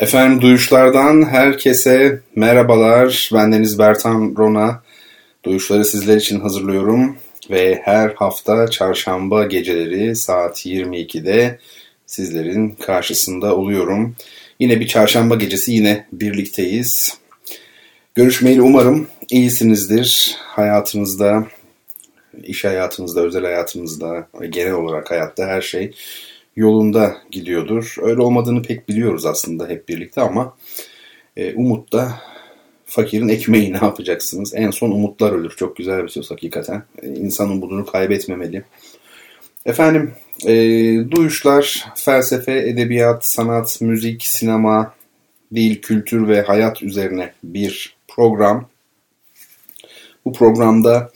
Efendim duyuşlardan herkese merhabalar. Bendeniz Bertan Rona. Duyuşları sizler için hazırlıyorum ve her hafta çarşamba geceleri saat 22'de sizlerin karşısında oluyorum. Yine bir çarşamba gecesi yine birlikteyiz. Görüşmeyeli umarım iyisinizdir. Hayatınızda, iş hayatınızda, özel hayatınızda genel olarak hayatta her şey yolunda gidiyordur. Öyle olmadığını pek biliyoruz aslında hep birlikte ama e, umut da fakirin ekmeği ne yapacaksınız? En son umutlar ölür. Çok güzel bir söz hakikaten. E, insan umudunu kaybetmemeli. Efendim, e, duyuşlar, felsefe, edebiyat, sanat, müzik, sinema, dil, kültür ve hayat üzerine bir program. Bu programda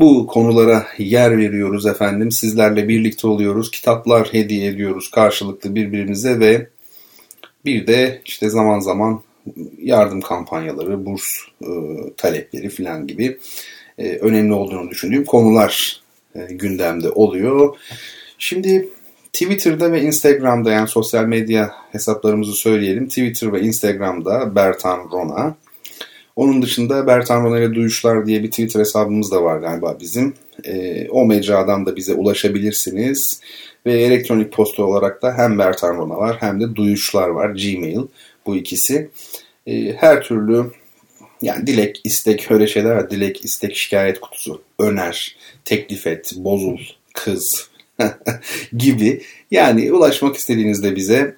bu konulara yer veriyoruz efendim. Sizlerle birlikte oluyoruz. Kitaplar hediye ediyoruz karşılıklı birbirimize ve bir de işte zaman zaman yardım kampanyaları, burs e, talepleri falan gibi e, önemli olduğunu düşündüğüm konular e, gündemde oluyor. Şimdi Twitter'da ve Instagram'da yani sosyal medya hesaplarımızı söyleyelim. Twitter ve Instagram'da Bertan Rona. Onun dışında Bertan Rona ile Duyuşlar diye bir Twitter hesabımız da var galiba bizim. E, o mecradan da bize ulaşabilirsiniz. Ve elektronik posta olarak da hem Bertan Rona var hem de Duyuşlar var. Gmail bu ikisi. E, her türlü yani dilek, istek öyle şeyler var. Dilek, istek, şikayet kutusu, öner, teklif et, bozul, kız gibi. Yani ulaşmak istediğinizde bize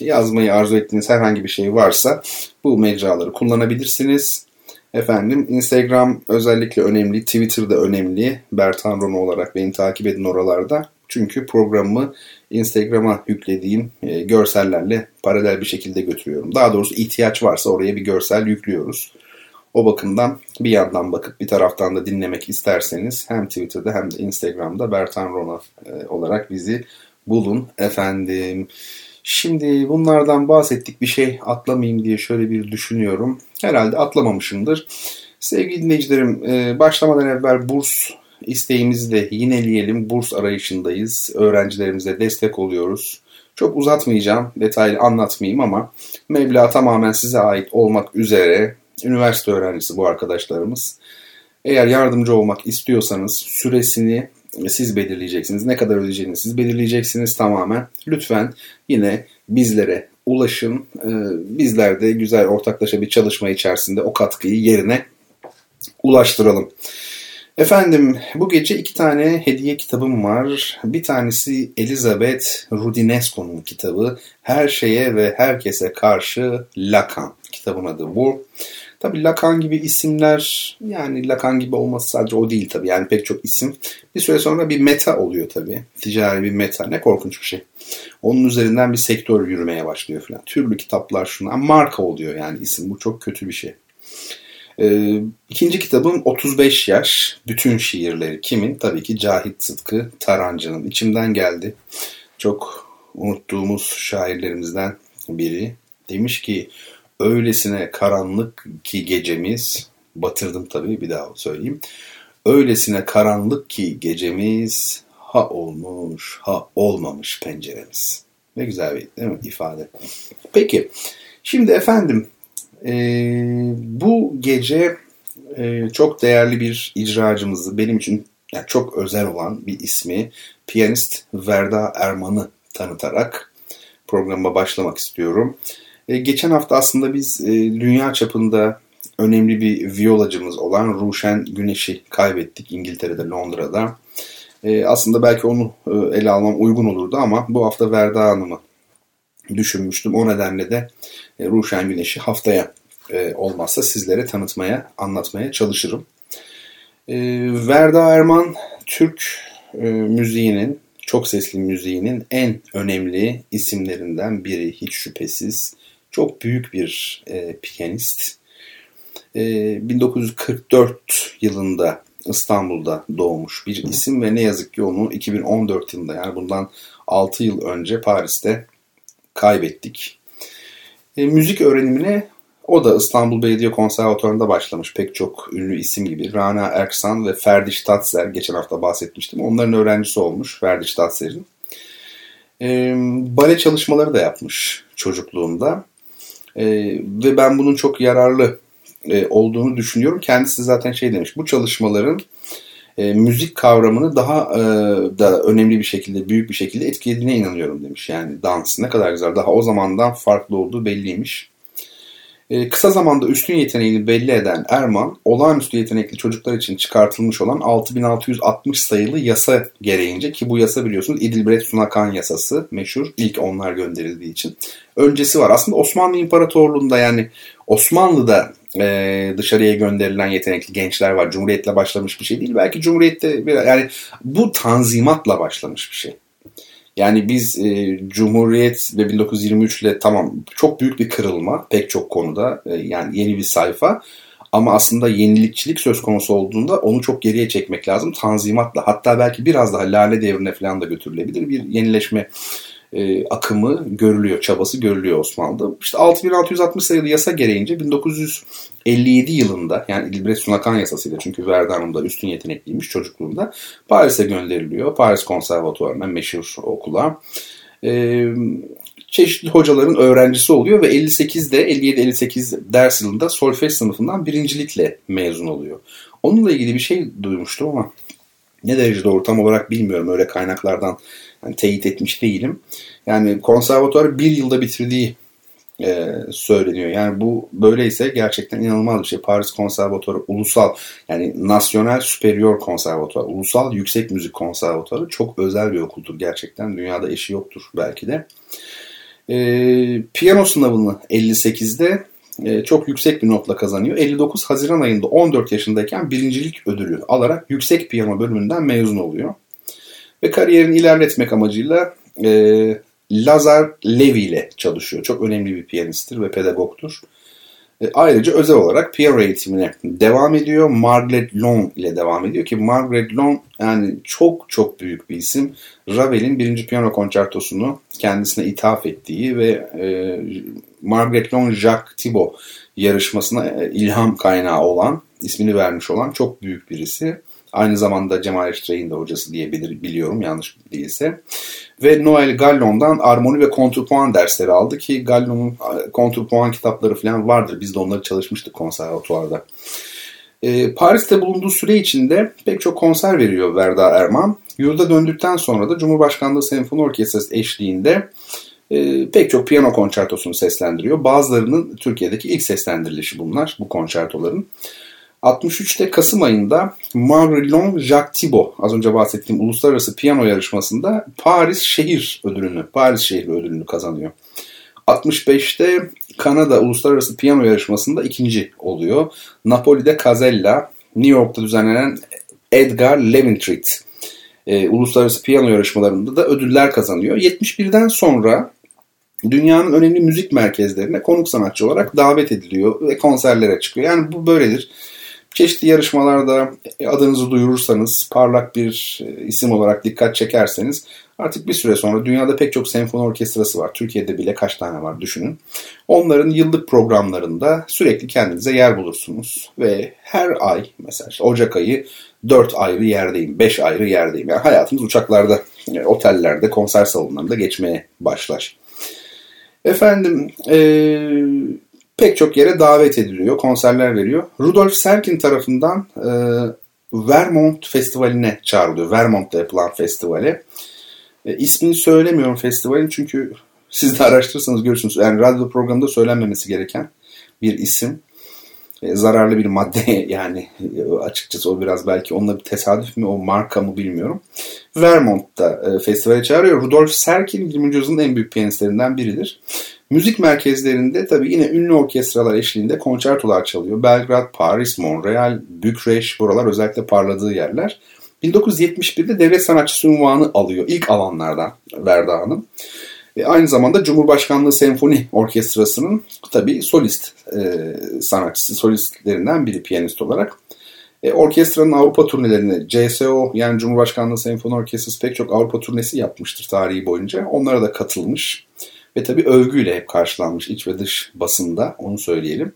yazmayı arzu ettiğiniz herhangi bir şey varsa bu mecraları kullanabilirsiniz. Efendim Instagram özellikle önemli, Twitter'da önemli. Bertan Rono olarak beni takip edin oralarda. Çünkü programımı Instagram'a yüklediğim e, görsellerle paralel bir şekilde götürüyorum. Daha doğrusu ihtiyaç varsa oraya bir görsel yüklüyoruz. O bakımdan bir yandan bakıp bir taraftan da dinlemek isterseniz hem Twitter'da hem de Instagram'da Bertan Rona e, olarak bizi bulun efendim. Şimdi bunlardan bahsettik bir şey atlamayayım diye şöyle bir düşünüyorum. Herhalde atlamamışımdır. Sevgili dinleyicilerim e, başlamadan evvel burs isteğimizi de yineleyelim. Burs arayışındayız. Öğrencilerimize destek oluyoruz. Çok uzatmayacağım, detaylı anlatmayayım ama meblağ tamamen size ait olmak üzere üniversite öğrencisi bu arkadaşlarımız. Eğer yardımcı olmak istiyorsanız süresini siz belirleyeceksiniz. Ne kadar ödeyeceğini siz belirleyeceksiniz tamamen. Lütfen yine bizlere ulaşın. Ee, bizler de güzel ortaklaşa bir çalışma içerisinde o katkıyı yerine ulaştıralım. Efendim bu gece iki tane hediye kitabım var. Bir tanesi Elizabeth Rudinesco'nun kitabı Her Şeye ve Herkese Karşı Lacan. Kitabın adı bu. Tabi Lacan gibi isimler yani Lacan gibi olması sadece o değil tabi yani pek çok isim. Bir süre sonra bir meta oluyor tabi. Ticari bir meta ne korkunç bir şey. Onun üzerinden bir sektör yürümeye başlıyor falan. Türlü kitaplar şuna marka oluyor yani isim bu çok kötü bir şey. Ee, ikinci kitabım 35 yaş. Bütün şiirleri kimin? Tabii ki Cahit Sıtkı Tarancı'nın. içimden geldi. Çok unuttuğumuz şairlerimizden biri. Demiş ki öylesine karanlık ki gecemiz, batırdım tabii bir daha söyleyeyim. Öylesine karanlık ki gecemiz, ha olmuş ha olmamış penceremiz. Ne güzel bir değil mi, ifade. Peki, şimdi efendim e, bu gece e, çok değerli bir icracımızı, benim için yani çok özel olan bir ismi, piyanist Verda Erman'ı tanıtarak programa başlamak istiyorum. E, geçen hafta aslında biz e, dünya çapında önemli bir viyolacımız olan Ruşen Güneş'i kaybettik İngiltere'de, Londra'da. E, aslında belki onu e, ele almam uygun olurdu ama bu hafta Verda Hanım'ı düşünmüştüm. O nedenle de e, Ruşen Güneş'i haftaya e, olmazsa sizlere tanıtmaya, anlatmaya çalışırım. E, Verda Erman Türk e, müziğinin, çok sesli müziğinin en önemli isimlerinden biri hiç şüphesiz Çok büyük bir e, piyanist. E, 1944 yılında İstanbul'da doğmuş bir isim ve ne yazık ki onu 2014 yılında yani bundan 6 yıl önce Paris'te kaybettik. E, müzik öğrenimine o da İstanbul Belediye Konservatuvarı'nda başlamış pek çok ünlü isim gibi. Rana Erksan ve Ferdi Statser geçen hafta bahsetmiştim. Onların öğrencisi olmuş Ferdi Statser'in. E, bale çalışmaları da yapmış çocukluğunda. E, ve ben bunun çok yararlı e, olduğunu düşünüyorum. Kendisi zaten şey demiş. Bu çalışmaların e, müzik kavramını daha e, da önemli bir şekilde, büyük bir şekilde etkilediğine inanıyorum demiş. Yani dans ne kadar güzel. Daha o zamandan farklı olduğu belliymiş. E, kısa zamanda üstün yeteneğini belli eden Erman, olağanüstü yetenekli çocuklar için çıkartılmış olan 6660 sayılı yasa gereğince ki bu yasa biliyorsunuz İdilbret Sunakan yasası meşhur ilk onlar gönderildiği için. Öncesi var. Aslında Osmanlı İmparatorluğu'nda yani Osmanlı'da e, dışarıya gönderilen yetenekli gençler var. Cumhuriyetle başlamış bir şey değil. Belki Cumhuriyette bir, yani bu tanzimatla başlamış bir şey. Yani biz e, Cumhuriyet ve 1923 ile tamam çok büyük bir kırılma pek çok konuda e, yani yeni bir sayfa ama aslında yenilikçilik söz konusu olduğunda onu çok geriye çekmek lazım tanzimatla hatta belki biraz daha lale devrine falan da götürülebilir bir yenileşme e, akımı görülüyor, çabası görülüyor Osmanlı'da. İşte 6660 sayılı yasa gereğince 1957 yılında yani İlbret Sunakan yasasıyla çünkü Verdanum da üstün yetenekliymiş çocukluğunda Paris'e gönderiliyor. Paris Konservatuvarı'na meşhur okula. E, çeşitli hocaların öğrencisi oluyor ve 58'de 57-58 ders yılında solfej sınıfından birincilikle mezun oluyor. Onunla ilgili bir şey duymuştum ama ne derece doğru tam olarak bilmiyorum. Öyle kaynaklardan yani teyit etmiş değilim. Yani konservatuarı bir yılda bitirdiği e, söyleniyor. Yani bu böyleyse gerçekten inanılmaz bir şey. Paris Konservatuarı ulusal yani nasyonel superior konservatuar, ulusal yüksek müzik konservatuarı çok özel bir okuldur gerçekten. Dünyada eşi yoktur belki de. E, piyano sınavını 58'de e, çok yüksek bir notla kazanıyor. 59 Haziran ayında 14 yaşındayken birincilik ödülü alarak yüksek piyano bölümünden mezun oluyor. Ve kariyerini ilerletmek amacıyla e, Lazar Levy ile çalışıyor. Çok önemli bir piyanisttir ve pedagogtur. E, ayrıca özel olarak piyano eğitimine devam ediyor. Margaret Long ile devam ediyor ki Margaret Long yani çok çok büyük bir isim. Ravel'in birinci piyano konçertosunu kendisine ithaf ettiği ve e, Margaret Long Jacques Thibault yarışmasına e, ilham kaynağı olan, ismini vermiş olan çok büyük birisi. Aynı zamanda Cemal Eştrey'in de hocası diyebilir, biliyorum yanlış değilse. Ve Noel Gallon'dan armoni ve kontrpuan dersleri aldı ki Gallon'un e, kontrpuan kitapları falan vardır. Biz de onları çalışmıştık konservatuvarda. Ee, Paris'te bulunduğu süre içinde pek çok konser veriyor Verda Erman. Yurda döndükten sonra da Cumhurbaşkanlığı Senfoni Orkestrası eşliğinde e, pek çok piyano konçertosunu seslendiriyor. Bazılarının Türkiye'deki ilk seslendirilişi bunlar, bu konçertoların. 63'te Kasım ayında Marguerite Jacques Thibault az önce bahsettiğim uluslararası piyano yarışmasında Paris Şehir ödülünü, Paris Şehri ödülünü kazanıyor. 65'te Kanada Uluslararası Piyano Yarışması'nda ikinci oluyor. Napoli'de Casella, New York'ta düzenlenen Edgar Leventreat e, uluslararası piyano yarışmalarında da ödüller kazanıyor. 71'den sonra dünyanın önemli müzik merkezlerine konuk sanatçı olarak davet ediliyor ve konserlere çıkıyor. Yani bu böyledir. Çeşitli yarışmalarda adınızı duyurursanız, parlak bir e, isim olarak dikkat çekerseniz artık bir süre sonra dünyada pek çok senfoni orkestrası var. Türkiye'de bile kaç tane var düşünün. Onların yıllık programlarında sürekli kendinize yer bulursunuz. Ve her ay mesela işte Ocak ayı 4 ayrı yerdeyim, 5 ayrı yerdeyim. Yani hayatımız uçaklarda, e, otellerde, konser salonlarında geçmeye başlar. Efendim, ee, pek çok yere davet ediliyor, konserler veriyor. Rudolf Serkin tarafından e, Vermont Festivali'ne çağrılıyor. Vermont'ta yapılan festivale. E, ismini söylemiyorum festivalin çünkü siz de araştırırsanız görürsünüz. Yani radyo programında söylenmemesi gereken bir isim. E, zararlı bir madde yani e, açıkçası o biraz belki onunla bir tesadüf mü o marka mı bilmiyorum. Vermont'ta e, festivale çağırıyor. Rudolf Serkin 20. yüzyılın en büyük piyanistlerinden biridir. Müzik merkezlerinde tabii yine ünlü orkestralar eşliğinde konçertolar çalıyor. Belgrad, Paris, Montreal, Bükreş buralar özellikle parladığı yerler. 1971'de devlet sanatçısı unvanı alıyor. İlk alanlardan Verda Hanım. E, aynı zamanda Cumhurbaşkanlığı Senfoni Orkestrası'nın tabii solist e, sanatçısı, solistlerinden biri piyanist olarak. E, orkestranın Avrupa turnelerine CSO yani Cumhurbaşkanlığı Senfoni Orkestrası pek çok Avrupa turnesi yapmıştır tarihi boyunca. Onlara da katılmış ve tabii övgüyle hep karşılanmış iç ve dış basında onu söyleyelim.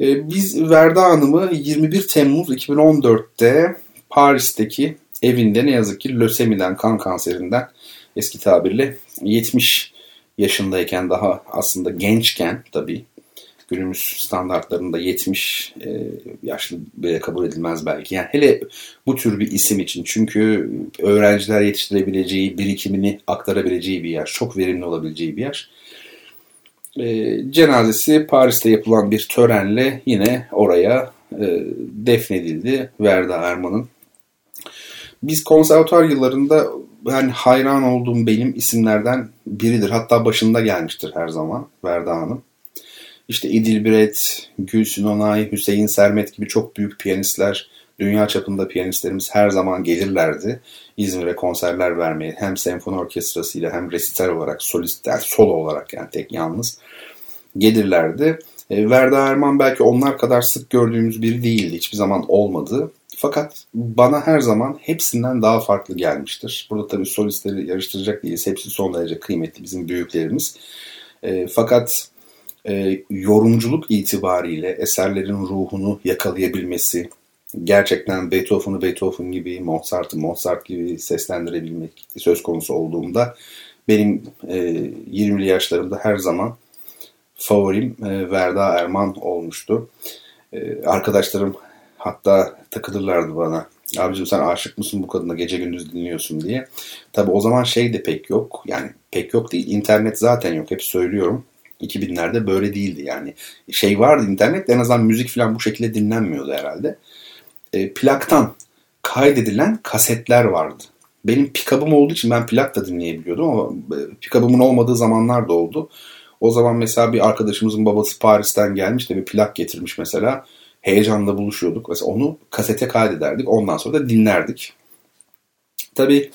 E, biz Verda Hanım'ı 21 Temmuz 2014'te Paris'teki evinde ne yazık ki lösemiden, kan kanserinden eski tabirle 70 yaşındayken daha aslında gençken tabii günümüz standartlarında 70 e, yaşlı bile kabul edilmez belki. Yani hele bu tür bir isim için çünkü öğrenciler yetiştirebileceği, birikimini aktarabileceği bir yer, çok verimli olabileceği bir yer. E, cenazesi Paris'te yapılan bir törenle yine oraya e, defnedildi Verda Erman'ın. Biz konservatuar yıllarında yani hayran olduğum benim isimlerden biridir. Hatta başında gelmiştir her zaman Verda Hanım. İşte İdil Biret, Gülsün Onay, Hüseyin Sermet gibi çok büyük piyanistler, dünya çapında piyanistlerimiz her zaman gelirlerdi. İzmir'e konserler vermeye hem senfoni orkestrasıyla hem resital olarak solist, yani solo olarak yani tek yalnız gelirlerdi. E, Verda Erman belki onlar kadar sık gördüğümüz biri değildi. Hiçbir zaman olmadı. Fakat bana her zaman hepsinden daha farklı gelmiştir. Burada tabii solistleri yarıştıracak değiliz. Hepsi son derece kıymetli bizim büyüklerimiz. E, fakat e, yorumculuk itibariyle eserlerin ruhunu yakalayabilmesi, gerçekten Beethoven'ı Beethoven gibi, Mozart'ı Mozart gibi seslendirebilmek söz konusu olduğunda benim e, 20'li yaşlarımda her zaman favorim e, Verda Erman olmuştu. E, arkadaşlarım hatta takılırlardı bana. Abicim sen aşık mısın bu kadına gece gündüz dinliyorsun diye. Tabi o zaman şey de pek yok. Yani pek yok değil. İnternet zaten yok. Hep söylüyorum. 2000'lerde böyle değildi yani. Şey vardı internet en azından müzik falan bu şekilde dinlenmiyordu herhalde. E, plaktan kaydedilen kasetler vardı. Benim pikabım olduğu için ben plak da dinleyebiliyordum ama e, pikabımın olmadığı zamanlar da oldu. O zaman mesela bir arkadaşımızın babası Paris'ten gelmiş de bir plak getirmiş mesela. Heyecanla buluşuyorduk. Mesela onu kasete kaydederdik. Ondan sonra da dinlerdik. Tabii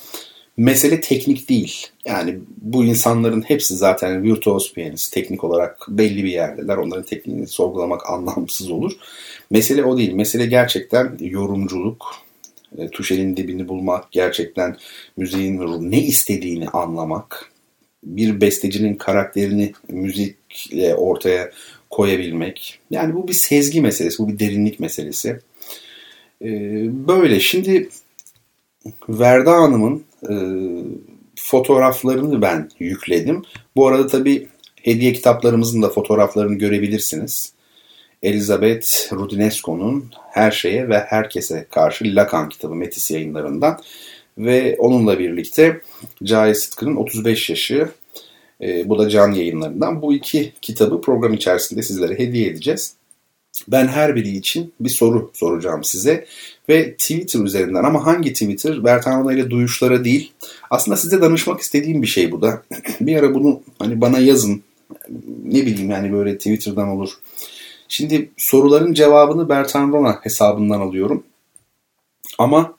mesele teknik değil. Yani bu insanların hepsi zaten virtuos piyanist. Teknik olarak belli bir yerdeler. Onların tekniğini sorgulamak anlamsız olur. Mesele o değil. Mesele gerçekten yorumculuk, e, tuşelin dibini bulmak, gerçekten müziğin ne istediğini anlamak, bir bestecinin karakterini müzikle ortaya koyabilmek. Yani bu bir sezgi meselesi, bu bir derinlik meselesi. E, böyle. Şimdi Verda Hanım'ın e, fotoğraflarını ben yükledim. Bu arada tabii hediye kitaplarımızın da fotoğraflarını görebilirsiniz. Elizabeth Rudinesco'nun Her Şeye ve Herkese Karşı Lacan kitabı Metis yayınlarından ve onunla birlikte Cahit Sıtkı'nın 35 yaşı e, bu da can yayınlarından. Bu iki kitabı program içerisinde sizlere hediye edeceğiz. Ben her biri için bir soru soracağım size ve Twitter üzerinden ama hangi Twitter? Bertan Rona ile duyuşlara değil. Aslında size danışmak istediğim bir şey bu da. bir ara bunu hani bana yazın. Ne bileyim yani böyle Twitter'dan olur. Şimdi soruların cevabını Bertan Rona hesabından alıyorum. Ama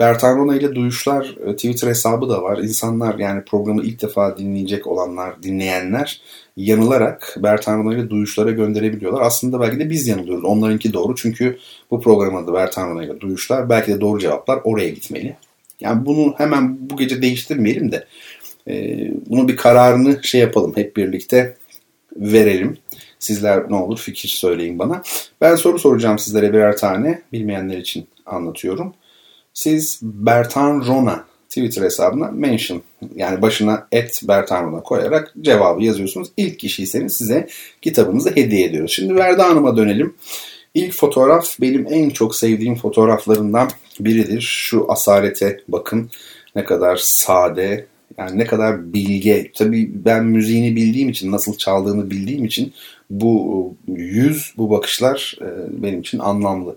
Bertan Rona ile Duyuşlar e, Twitter hesabı da var. İnsanlar yani programı ilk defa dinleyecek olanlar, dinleyenler yanılarak Bertan Rona ile Duyuşlar'a gönderebiliyorlar. Aslında belki de biz yanılıyoruz. Onlarınki doğru çünkü bu programın adı Bertan Rona ile Duyuşlar. Belki de doğru cevaplar oraya gitmeli. Yani bunu hemen bu gece değiştirmeyelim de e, bunu bir kararını şey yapalım hep birlikte verelim. Sizler ne olur fikir söyleyin bana. Ben soru soracağım sizlere birer tane. Bilmeyenler için anlatıyorum. Siz Bertan Rona Twitter hesabına mention yani başına et Bertan Rona koyarak cevabı yazıyorsunuz. İlk kişiyseniz size kitabımızı hediye ediyoruz. Şimdi Verda Hanım'a dönelim. İlk fotoğraf benim en çok sevdiğim fotoğraflarından biridir. Şu asalete bakın ne kadar sade, yani ne kadar bilge. Tabii ben müziğini bildiğim için, nasıl çaldığını bildiğim için bu yüz, bu bakışlar e, benim için anlamlı.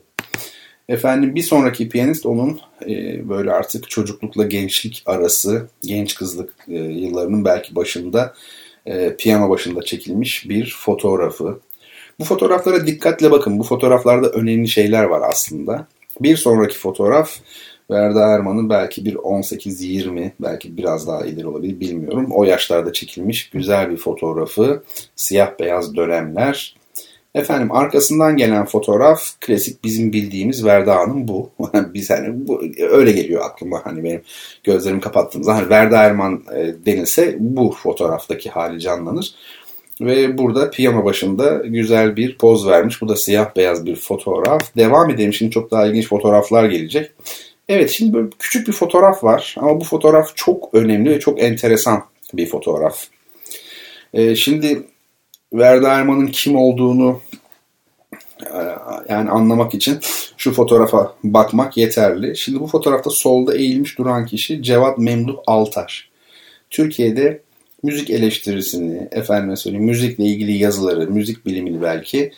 Efendim bir sonraki piyanist onun e, böyle artık çocuklukla gençlik arası, genç kızlık e, yıllarının belki başında e, piyano başında çekilmiş bir fotoğrafı. Bu fotoğraflara dikkatle bakın. Bu fotoğraflarda önemli şeyler var aslında. Bir sonraki fotoğraf Verda Erman'ın belki bir 18-20 belki biraz daha ileri olabilir bilmiyorum. O yaşlarda çekilmiş güzel bir fotoğrafı. Siyah beyaz dönemler. Efendim arkasından gelen fotoğraf klasik bizim bildiğimiz Verda'nın bu. Biz hani bu, öyle geliyor aklıma hani benim gözlerimi kapattığımda. Hani Verda Erman e, denilse bu fotoğraftaki hali canlanır. Ve burada piyano başında güzel bir poz vermiş. Bu da siyah beyaz bir fotoğraf. Devam edelim şimdi çok daha ilginç fotoğraflar gelecek. Evet şimdi böyle küçük bir fotoğraf var ama bu fotoğraf çok önemli ve çok enteresan bir fotoğraf. Ee, şimdi Verda Erman'ın kim olduğunu e, yani anlamak için şu fotoğrafa bakmak yeterli. Şimdi bu fotoğrafta solda eğilmiş duran kişi Cevat Memduh Altar. Türkiye'de müzik eleştirisini, efendime söyleyeyim müzikle ilgili yazıları, müzik bilimini belki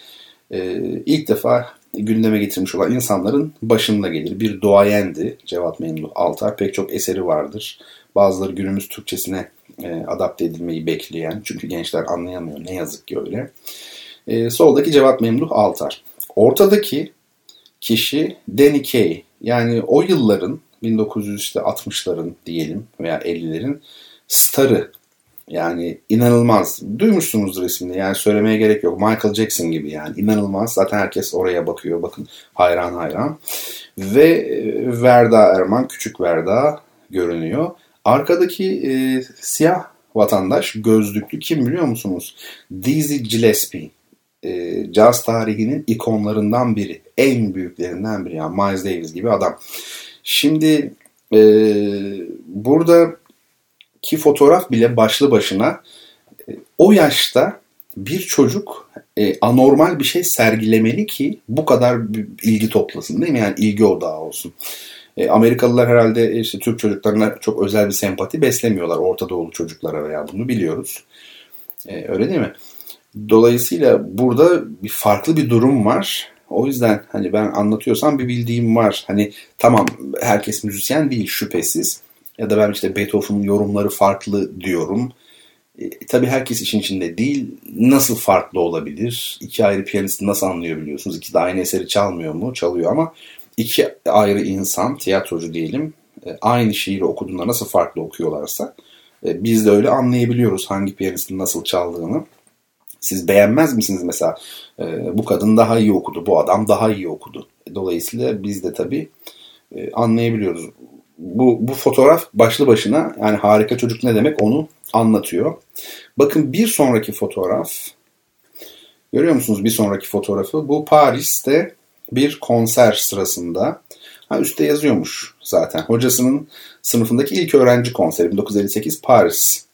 e, ilk defa gündeme getirmiş olan insanların başında gelir. Bir duayendi Cevat Memduh Altar. Pek çok eseri vardır. Bazıları günümüz Türkçesine e, adapte edilmeyi bekleyen. Çünkü gençler anlayamıyor. Ne yazık ki öyle. E, soldaki Cevat Memduh Altar. Ortadaki kişi Danny Kaye. Yani o yılların 1960'ların diyelim veya 50'lerin starı yani inanılmaz. Duymuşsunuzdur ismini. Yani söylemeye gerek yok. Michael Jackson gibi yani. inanılmaz. Zaten herkes oraya bakıyor. Bakın hayran hayran. Ve e, Verda Erman, küçük Verda görünüyor. Arkadaki e, siyah vatandaş gözlüklü kim biliyor musunuz? Dizzy Gillespie. E, caz tarihinin ikonlarından biri. En büyüklerinden biri. Yani Miles Davis gibi adam. Şimdi e, burada ki fotoğraf bile başlı başına e, o yaşta bir çocuk e, anormal bir şey sergilemeli ki bu kadar ilgi toplasın değil mi? Yani ilgi odağı olsun. E, Amerikalılar herhalde işte Türk çocuklarına çok özel bir sempati beslemiyorlar. Orta Doğulu çocuklara veya bunu biliyoruz. E, öyle değil mi? Dolayısıyla burada bir farklı bir durum var. O yüzden hani ben anlatıyorsam bir bildiğim var. Hani tamam herkes müzisyen değil şüphesiz. Ya da ben işte Beethoven'ın yorumları farklı diyorum. E, tabii herkes işin içinde değil. Nasıl farklı olabilir? İki ayrı piyanisti nasıl anlayabiliyorsunuz? İki de aynı eseri çalmıyor mu? Çalıyor ama iki ayrı insan, tiyatrocu diyelim, e, aynı şiiri okuduğunda nasıl farklı okuyorlarsa e, biz de öyle anlayabiliyoruz hangi piyanistin nasıl çaldığını. Siz beğenmez misiniz mesela e, bu kadın daha iyi okudu, bu adam daha iyi okudu. Dolayısıyla biz de tabii anlayabiliyoruz bu, bu fotoğraf başlı başına yani harika çocuk ne demek onu anlatıyor. Bakın bir sonraki fotoğraf görüyor musunuz bir sonraki fotoğrafı? Bu Paris'te bir konser sırasında ha, üstte yazıyormuş zaten. Hocasının sınıfındaki ilk öğrenci konseri 1958 Paris.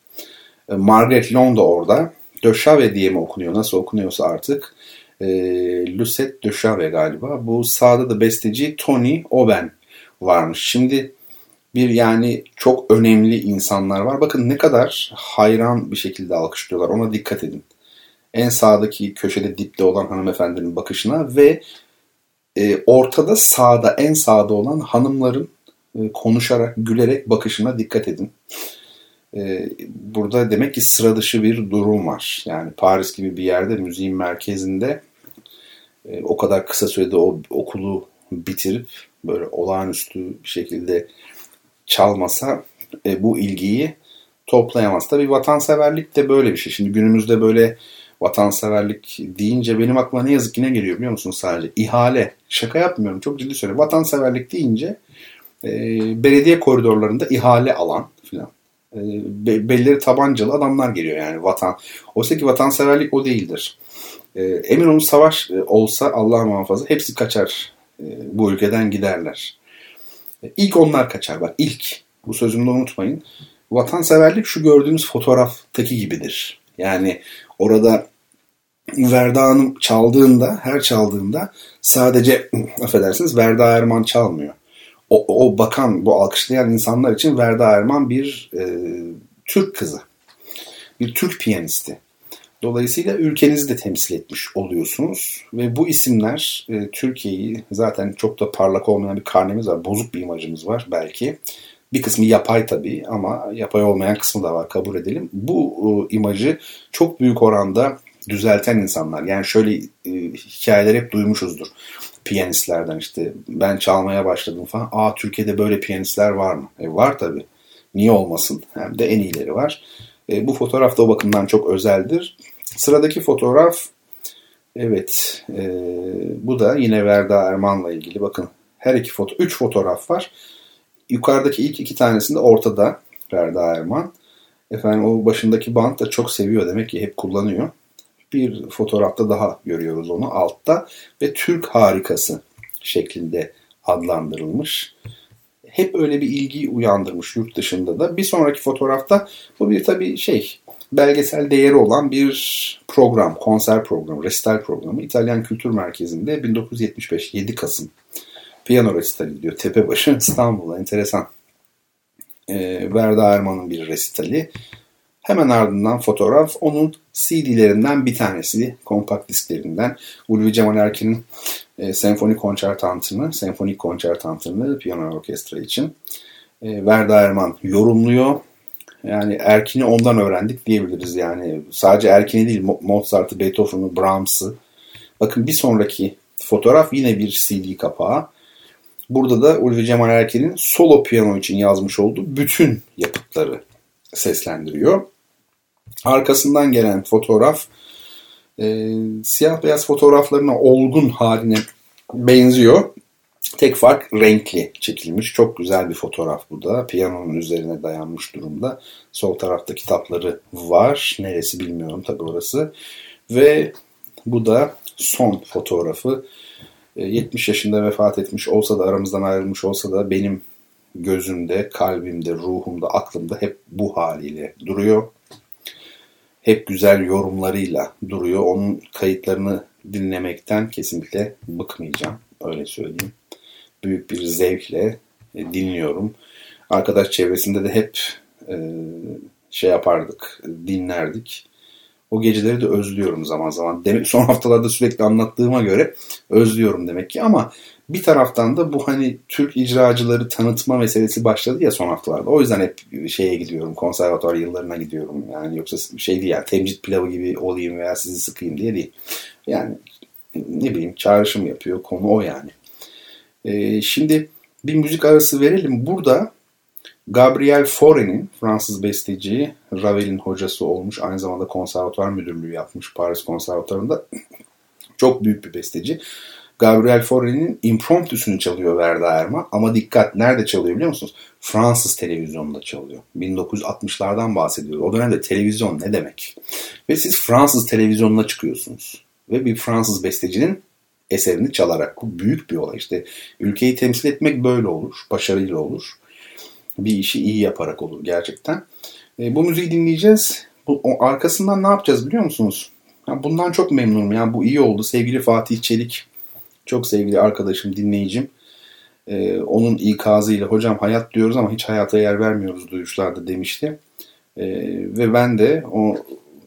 E, Margaret Long da orada. De Chave diye mi okunuyor nasıl okunuyorsa artık. E, Lucette de Chave galiba. Bu sağda da besteci Tony Oben varmış. Şimdi bir yani çok önemli insanlar var. Bakın ne kadar hayran bir şekilde alkışlıyorlar. Ona dikkat edin. En sağdaki köşede dipte olan hanımefendinin bakışına ve e, ortada sağda en sağda olan hanımların e, konuşarak gülerek bakışına dikkat edin. E, burada demek ki sıra dışı bir durum var. Yani Paris gibi bir yerde müziğin merkezinde e, o kadar kısa sürede o okulu bitirip böyle olağanüstü bir şekilde çalmasa e, bu ilgiyi toplayamaz. Tabii vatanseverlik de böyle bir şey. Şimdi günümüzde böyle vatanseverlik deyince benim aklıma ne yazık ki ne geliyor biliyor musun sadece? İhale. Şaka yapmıyorum. Çok ciddi söylüyorum. Vatanseverlik deyince e, belediye koridorlarında ihale alan filan. E, be, belleri tabancalı adamlar geliyor yani vatan. Oysa ki vatanseverlik o değildir. E, emin olun savaş e, olsa Allah muhafaza hepsi kaçar. E, bu ülkeden giderler. İlk onlar kaçar bak ilk. Bu sözümü de unutmayın. Vatanseverlik şu gördüğünüz fotoğraftaki gibidir. Yani orada Verda Hanım çaldığında, her çaldığında sadece affedersiniz Verda Erman çalmıyor. O, o bakan, bu alkışlayan insanlar için Verda Erman bir e, Türk kızı. Bir Türk piyanisti. Dolayısıyla ülkenizi de temsil etmiş oluyorsunuz. Ve bu isimler e, Türkiye'yi zaten çok da parlak olmayan bir karnemiz var. Bozuk bir imajımız var belki. Bir kısmı yapay tabii ama yapay olmayan kısmı da var kabul edelim. Bu e, imajı çok büyük oranda düzelten insanlar. Yani şöyle e, hikayeler hep duymuşuzdur. piyanistlerden işte ben çalmaya başladım falan. Aa Türkiye'de böyle piyanistler var mı? E, var tabii. Niye olmasın? Hem de en iyileri var. E, bu fotoğraf da o bakımdan çok özeldir. Sıradaki fotoğraf evet e, bu da yine Verda Erman'la ilgili. Bakın her iki foto, üç fotoğraf var. Yukarıdaki ilk iki tanesinde ortada Verda Erman. Efendim o başındaki bant da çok seviyor demek ki hep kullanıyor. Bir fotoğrafta daha görüyoruz onu altta ve Türk harikası şeklinde adlandırılmış. Hep öyle bir ilgi uyandırmış yurt dışında da. Bir sonraki fotoğrafta bu bir tabii şey belgesel değeri olan bir program, konser programı, resital programı. İtalyan Kültür Merkezi'nde 1975 7 Kasım piyano resitali diyor. Tepebaşı İstanbul'a enteresan. E, Verda Erman'ın bir resitali. Hemen ardından fotoğraf onun CD'lerinden bir tanesi, kompakt disklerinden. Ulvi Cemal Erkin'in e, senfoni konçertantını, senfonik konçertantını piyano orkestra için. E, Verda Erman yorumluyor. Yani Erkin'i ondan öğrendik diyebiliriz yani. Sadece Erkin'i değil Mozart'ı, Beethoven'ı, Brahms'ı. Bakın bir sonraki fotoğraf yine bir CD kapağı. Burada da Ulvi Cemal Erkin'in solo piyano için yazmış olduğu bütün yapıtları seslendiriyor. Arkasından gelen fotoğraf e, siyah beyaz fotoğraflarına olgun haline benziyor. Tek fark renkli çekilmiş. Çok güzel bir fotoğraf bu da. Piyanonun üzerine dayanmış durumda. Sol tarafta kitapları var. Neresi bilmiyorum tabii orası. Ve bu da son fotoğrafı. 70 e, yaşında vefat etmiş olsa da aramızdan ayrılmış olsa da benim gözümde, kalbimde, ruhumda, aklımda hep bu haliyle duruyor. Hep güzel yorumlarıyla duruyor. Onun kayıtlarını dinlemekten kesinlikle bıkmayacağım. Öyle söyleyeyim. Büyük bir zevkle e, dinliyorum. Arkadaş çevresinde de hep e, şey yapardık, dinlerdik. O geceleri de özlüyorum zaman zaman. Demek son haftalarda sürekli anlattığıma göre özlüyorum demek ki ama bir taraftan da bu hani Türk icracıları tanıtma meselesi başladı ya son haftalarda. O yüzden hep şeye gidiyorum, konservatuar yıllarına gidiyorum. Yani yoksa şey değil yani temcit pilavı gibi olayım veya sizi sıkayım diye değil. Yani ne bileyim çağrışım yapıyor konu o yani. Ee, şimdi bir müzik arası verelim. Burada Gabriel Fauré'nin Fransız besteci Ravel'in hocası olmuş. Aynı zamanda konservatuar müdürlüğü yapmış Paris Konservatuarı'nda. Çok büyük bir besteci. Gabriel Fauré'nin impromptüsünü çalıyor Verda Erman. Ama dikkat nerede çalıyor biliyor musunuz? Fransız televizyonunda çalıyor. 1960'lardan bahsediyor. O dönemde televizyon ne demek? Ve siz Fransız televizyonuna çıkıyorsunuz. Ve bir Fransız bestecinin eserini çalarak. Bu büyük bir olay. İşte ülkeyi temsil etmek böyle olur. Başarıyla olur bir işi iyi yaparak olur gerçekten. E, bu müziği dinleyeceğiz. Bu, o, arkasından ne yapacağız biliyor musunuz? Ya bundan çok memnunum. Yani bu iyi oldu. Sevgili Fatih Çelik, çok sevgili arkadaşım, dinleyicim. E, onun ikazıyla hocam hayat diyoruz ama hiç hayata yer vermiyoruz duyuşlarda demişti. E, ve ben de o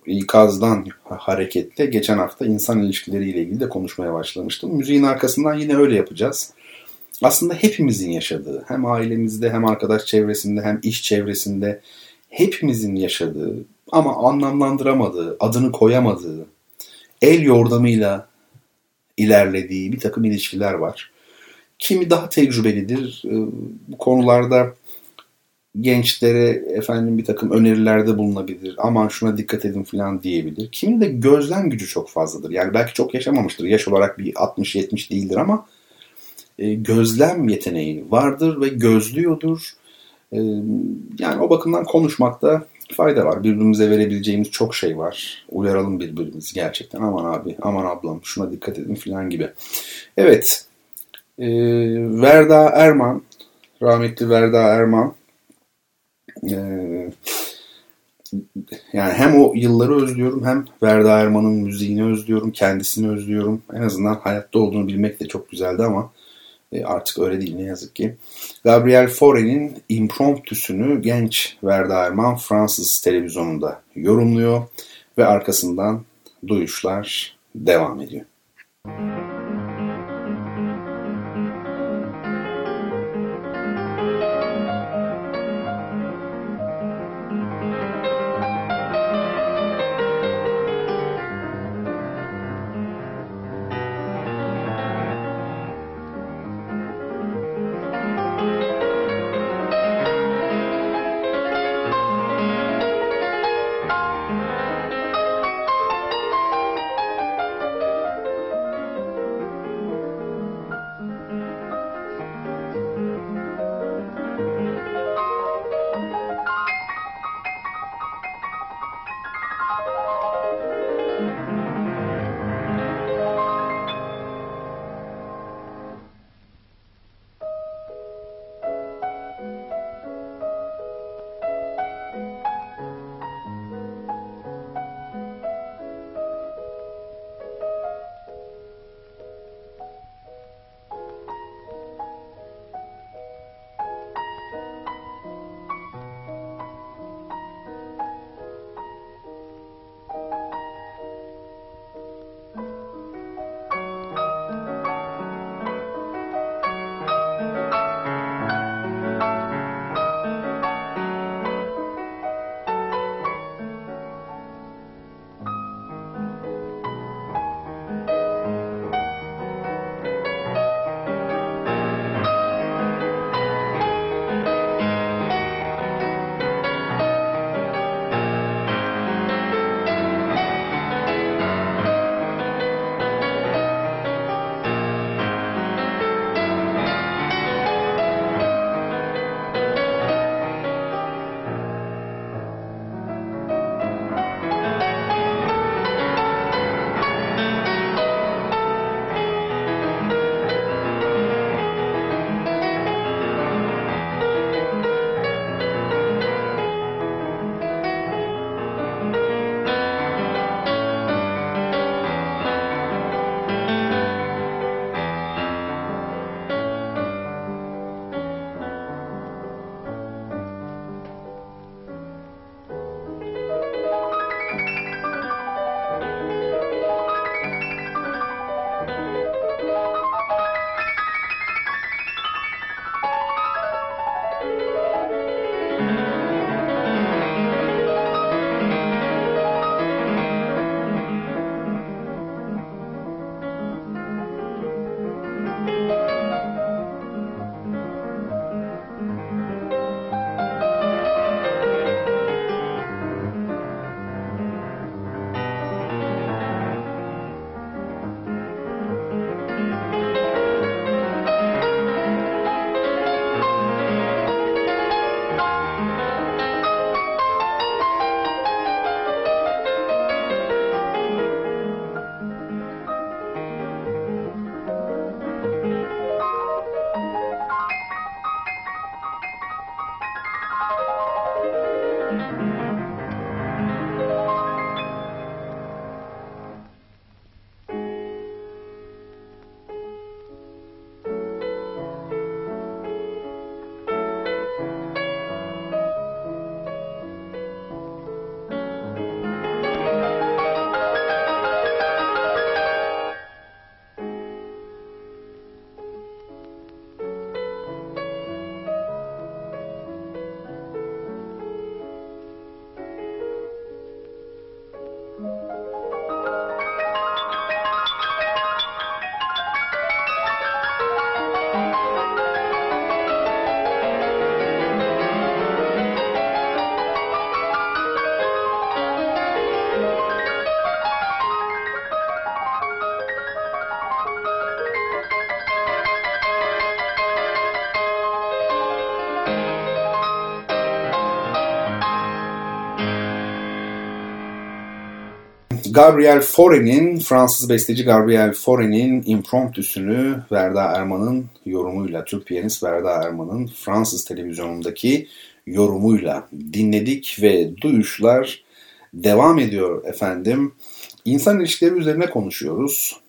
ikazdan hareketle geçen hafta insan ilişkileriyle ilgili de konuşmaya başlamıştım. Müziğin arkasından yine öyle yapacağız aslında hepimizin yaşadığı hem ailemizde hem arkadaş çevresinde hem iş çevresinde hepimizin yaşadığı ama anlamlandıramadığı, adını koyamadığı, el yordamıyla ilerlediği bir takım ilişkiler var. Kimi daha tecrübelidir. Ee, bu konularda gençlere efendim bir takım önerilerde bulunabilir. Aman şuna dikkat edin falan diyebilir. Kimi de gözlem gücü çok fazladır. Yani belki çok yaşamamıştır. Yaş olarak bir 60-70 değildir ama e, gözlem yeteneği vardır ve gözlüyordur. E, yani o bakımdan konuşmakta fayda var. Birbirimize verebileceğimiz çok şey var. Uyaralım birbirimizi gerçekten. Aman abi, aman ablam şuna dikkat edin falan gibi. Evet. E, Verda Erman, rahmetli Verda Erman yani hem o yılları özlüyorum hem Verda Erman'ın müziğini özlüyorum, kendisini özlüyorum. En azından hayatta olduğunu bilmek de çok güzeldi ama e, artık öyle değil ne yazık ki. Gabriel Fauré'nin impromptüsünü genç Verda Erman Fransız televizyonunda yorumluyor ve arkasından duyuşlar devam ediyor. Müzik Gabriel Fauré'nin, Fransız besteci Gabriel Fauré'nin impromptüsünü Verda Erman'ın yorumuyla, Türk piyanist Verda Erman'ın Fransız televizyonundaki yorumuyla dinledik ve duyuşlar devam ediyor efendim. İnsan ilişkileri üzerine konuşuyoruz.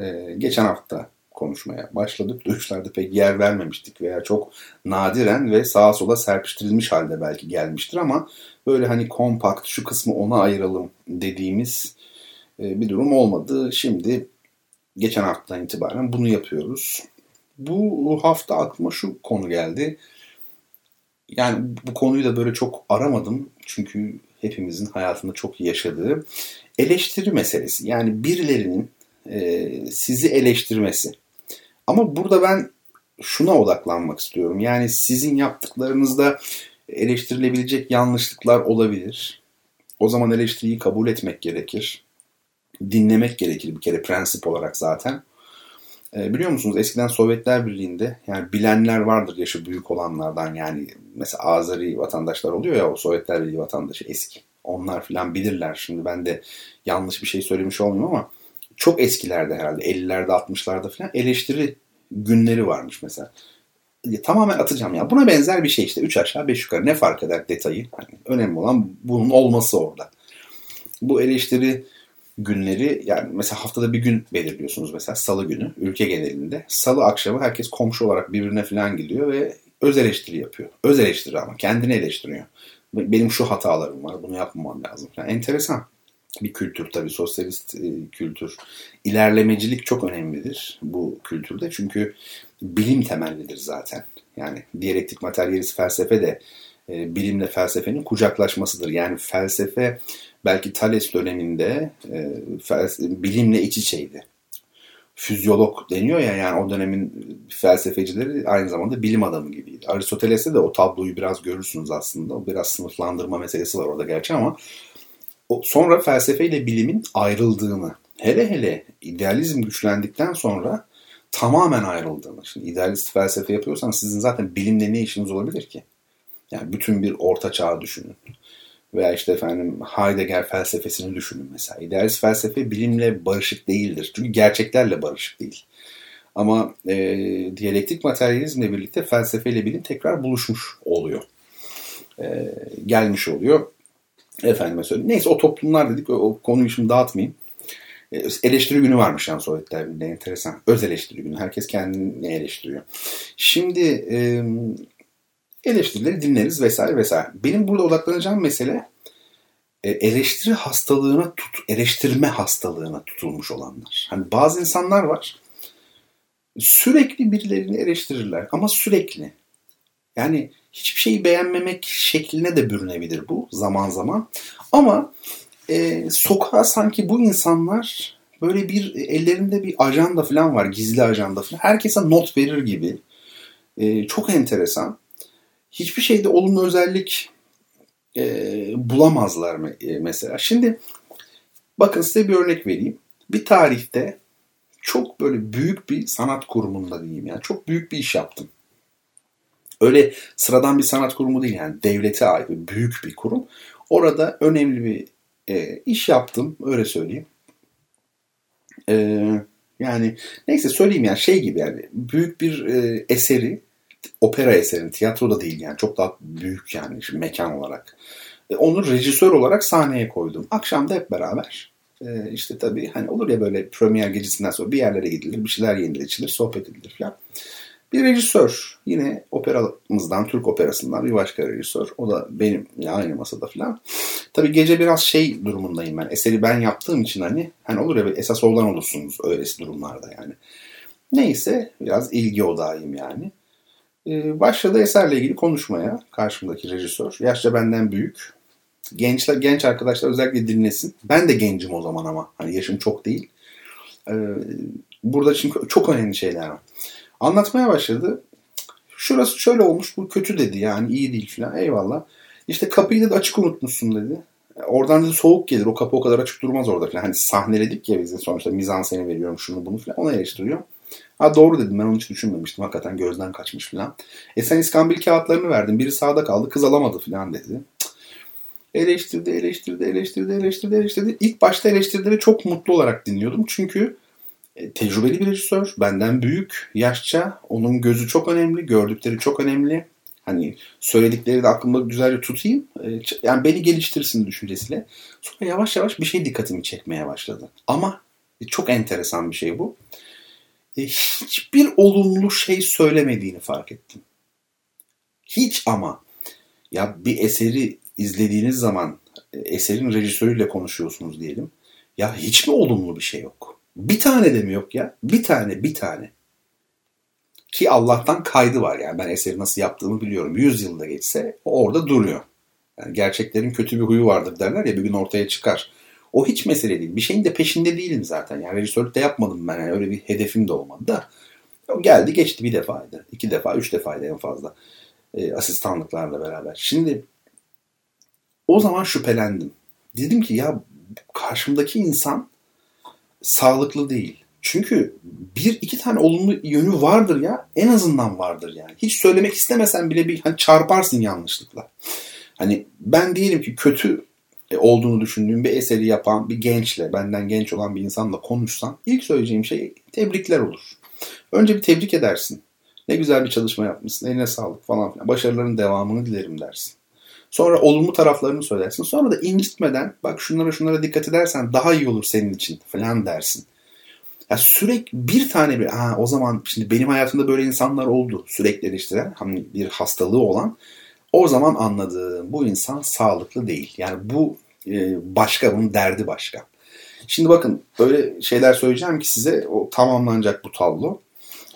Ee, geçen hafta konuşmaya başladık. Duyuşlarda pek yer vermemiştik veya çok nadiren ve sağa sola serpiştirilmiş halde belki gelmiştir ama böyle hani kompakt şu kısmı ona ayıralım dediğimiz e, bir durum olmadı. Şimdi geçen haftadan itibaren bunu yapıyoruz. Bu hafta aklıma şu konu geldi. Yani bu konuyu da böyle çok aramadım. Çünkü hepimizin hayatında çok yaşadığı eleştiri meselesi. Yani birilerinin e, sizi eleştirmesi. Ama burada ben şuna odaklanmak istiyorum. Yani sizin yaptıklarınızda eleştirilebilecek yanlışlıklar olabilir. O zaman eleştiriyi kabul etmek gerekir. Dinlemek gerekir bir kere prensip olarak zaten. E, biliyor musunuz eskiden Sovyetler Birliği'nde yani bilenler vardır yaşı büyük olanlardan yani mesela Azeri vatandaşlar oluyor ya o Sovyetler Birliği vatandaşı eski. Onlar filan bilirler. Şimdi ben de yanlış bir şey söylemiş olmayayım ama çok eskilerde herhalde 50'lerde 60'larda falan eleştiri günleri varmış mesela. Ya, tamamen atacağım ya. Buna benzer bir şey işte. 3 aşağı 5 yukarı. Ne fark eder detayı? Hani önemli olan bunun olması orada. Bu eleştiri günleri yani mesela haftada bir gün belirliyorsunuz mesela salı günü ülke genelinde. Salı akşamı herkes komşu olarak birbirine falan gidiyor ve öz eleştiri yapıyor. Öz eleştiri ama kendini eleştiriyor. Benim şu hatalarım var bunu yapmamam lazım. Yani enteresan bir kültür tabii sosyalist e, kültür. İlerlemecilik çok önemlidir bu kültürde çünkü bilim temellidir zaten. Yani diyalektik materyalist felsefe de e, bilimle felsefenin kucaklaşmasıdır. Yani felsefe belki Thales döneminde e, felsefe, bilimle iç içeydi. Füzyolog deniyor ya yani o dönemin felsefecileri aynı zamanda bilim adamı gibiydi. Aristoteles'te de o tabloyu biraz görürsünüz aslında. O biraz sınıflandırma meselesi var orada gerçi ama sonra felsefeyle bilimin ayrıldığını, hele hele idealizm güçlendikten sonra tamamen ayrıldığını. Şimdi idealist felsefe yapıyorsanız sizin zaten bilimle ne işiniz olabilir ki? Yani bütün bir orta çağ düşünün. Veya işte efendim Heidegger felsefesini düşünün mesela. İdealist felsefe bilimle barışık değildir. Çünkü gerçeklerle barışık değil. Ama e, diyalektik materyalizmle birlikte felsefeyle bilim tekrar buluşmuş oluyor. E, gelmiş oluyor. Efendime söyleyeyim. Neyse o toplumlar dedik. O, o konuyu şimdi dağıtmayayım. E, eleştiri günü varmış yani Sovyetler Birliği'nde. Enteresan. Öz eleştiri günü. Herkes kendini eleştiriyor. Şimdi e, eleştirileri dinleriz vesaire vesaire. Benim burada odaklanacağım mesele e, eleştiri hastalığına tut, eleştirme hastalığına tutulmuş olanlar. Hani bazı insanlar var sürekli birilerini eleştirirler ama sürekli. Yani hiçbir şeyi beğenmemek şekline de bürünebilir bu zaman zaman. Ama e, sokağa sanki bu insanlar böyle bir ellerinde bir ajanda falan var. Gizli ajanda falan. Herkese not verir gibi. E, çok enteresan. Hiçbir şeyde olumlu özellik e, bulamazlar mı, e, mesela. Şimdi bakın size bir örnek vereyim. Bir tarihte çok böyle büyük bir sanat kurumunda diyeyim yani çok büyük bir iş yaptım. Öyle sıradan bir sanat kurumu değil yani devlete ait büyük bir kurum. Orada önemli bir e, iş yaptım öyle söyleyeyim. E, yani neyse söyleyeyim yani şey gibi yani büyük bir e, eseri opera eserini tiyatroda değil yani çok daha büyük yani şimdi mekan olarak. E, onu rejisör olarak sahneye koydum. Akşam da hep beraber e, işte tabii hani olur ya böyle premier gecesinden sonra bir yerlere gidilir, bir şeyler yenilir, içilir, sohbet edilir falan. Bir rejisör yine operamızdan, Türk operasından bir başka rejisör. O da benim aynı masada falan. Tabii gece biraz şey durumundayım ben. Eseri ben yaptığım için hani hani olur ya esas olan olursunuz öylesi durumlarda yani. Neyse biraz ilgi odağıyım yani. Ee, başladı eserle ilgili konuşmaya karşımdaki rejisör. Yaşça benden büyük. Gençler, genç arkadaşlar özellikle dinlesin. Ben de gencim o zaman ama. Hani yaşım çok değil. Ee, burada çünkü çok önemli şeyler var. Anlatmaya başladı. Şurası şöyle olmuş bu kötü dedi yani iyi değil falan eyvallah. İşte kapıyı da açık unutmuşsun dedi. Oradan dedi soğuk gelir o kapı o kadar açık durmaz orada falan. Hani sahneledik ya bize sonuçta mizanseni veriyorum şunu bunu falan ona eleştiriyor. Ha doğru dedim ben onu hiç düşünmemiştim hakikaten gözden kaçmış falan. E sen iskambil kağıtlarını verdin biri sağda kaldı kız alamadı falan dedi. Eleştirdi, eleştirdi, eleştirdi, eleştirdi, eleştirdi. İlk başta eleştirileri çok mutlu olarak dinliyordum. Çünkü tecrübeli bir rejisör, benden büyük, yaşça. Onun gözü çok önemli, gördükleri çok önemli. Hani söyledikleri de aklımda güzelce tutayım. E, yani beni geliştirsin düşüncesiyle. Sonra yavaş yavaş bir şey dikkatimi çekmeye başladı. Ama e, çok enteresan bir şey bu. Hiçbir olumlu şey söylemediğini fark ettim. Hiç ama. Ya bir eseri izlediğiniz zaman eserin rejisörüyle konuşuyorsunuz diyelim. Ya hiç mi olumlu bir şey yok? Bir tane de mi yok ya? Bir tane, bir tane. Ki Allah'tan kaydı var yani ben eseri nasıl yaptığımı biliyorum. Yüz yılda geçse orada duruyor. Yani gerçeklerin kötü bir huyu vardır derler ya bir gün ortaya çıkar. O hiç mesele değil. Bir şeyin de peşinde değilim zaten. Yani rejisörlük de yapmadım ben. Yani öyle bir hedefim de olmadı da. O geldi geçti bir defaydı. iki defa, üç defaydı en fazla. E, asistanlıklarla beraber. Şimdi o zaman şüphelendim. Dedim ki ya karşımdaki insan sağlıklı değil. Çünkü bir iki tane olumlu yönü vardır ya. En azından vardır yani. Hiç söylemek istemesen bile bir hani çarparsın yanlışlıkla. Hani ben diyelim ki kötü e, olduğunu düşündüğüm bir eseri yapan bir gençle, benden genç olan bir insanla konuşsam ilk söyleyeceğim şey tebrikler olur. Önce bir tebrik edersin. Ne güzel bir çalışma yapmışsın, eline sağlık falan filan. Başarıların devamını dilerim dersin. Sonra olumlu taraflarını söylersin. Sonra da incitmeden bak şunlara şunlara dikkat edersen daha iyi olur senin için falan dersin. Ya sürekli bir tane bir ha o zaman şimdi benim hayatımda böyle insanlar oldu sürekli eleştiren hani bir hastalığı olan o zaman anladım bu insan sağlıklı değil. Yani bu e, başka bunun derdi başka. Şimdi bakın öyle şeyler söyleyeceğim ki size o tamamlanacak bu tablo.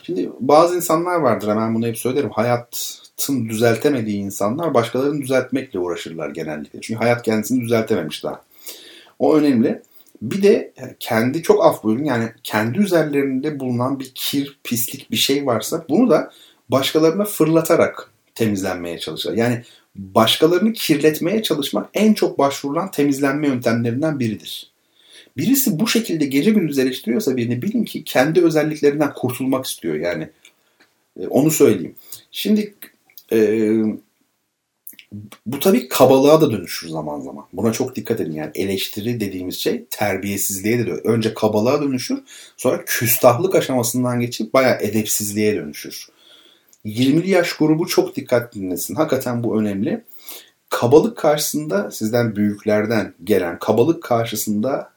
Şimdi bazı insanlar vardır hemen bunu hep söylerim. Hayatın düzeltemediği insanlar başkalarını düzeltmekle uğraşırlar genellikle. Çünkü hayat kendisini düzeltememiş daha. O önemli. Bir de kendi çok af buyurun yani kendi üzerlerinde bulunan bir kir, pislik bir şey varsa bunu da başkalarına fırlatarak temizlenmeye çalışır. Yani başkalarını kirletmeye çalışmak en çok başvurulan temizlenme yöntemlerinden biridir. Birisi bu şekilde gece gündüz eleştiriyorsa birini bilin ki kendi özelliklerinden kurtulmak istiyor yani. E, onu söyleyeyim. Şimdi e, bu tabii kabalığa da dönüşür zaman zaman. Buna çok dikkat edin. Yani eleştiri dediğimiz şey terbiyesizliğe de dönüşür. Önce kabalığa dönüşür. Sonra küstahlık aşamasından geçip bayağı edepsizliğe dönüşür. 20'li yaş grubu çok dikkat dinlesin. Hakikaten bu önemli. Kabalık karşısında sizden büyüklerden gelen kabalık karşısında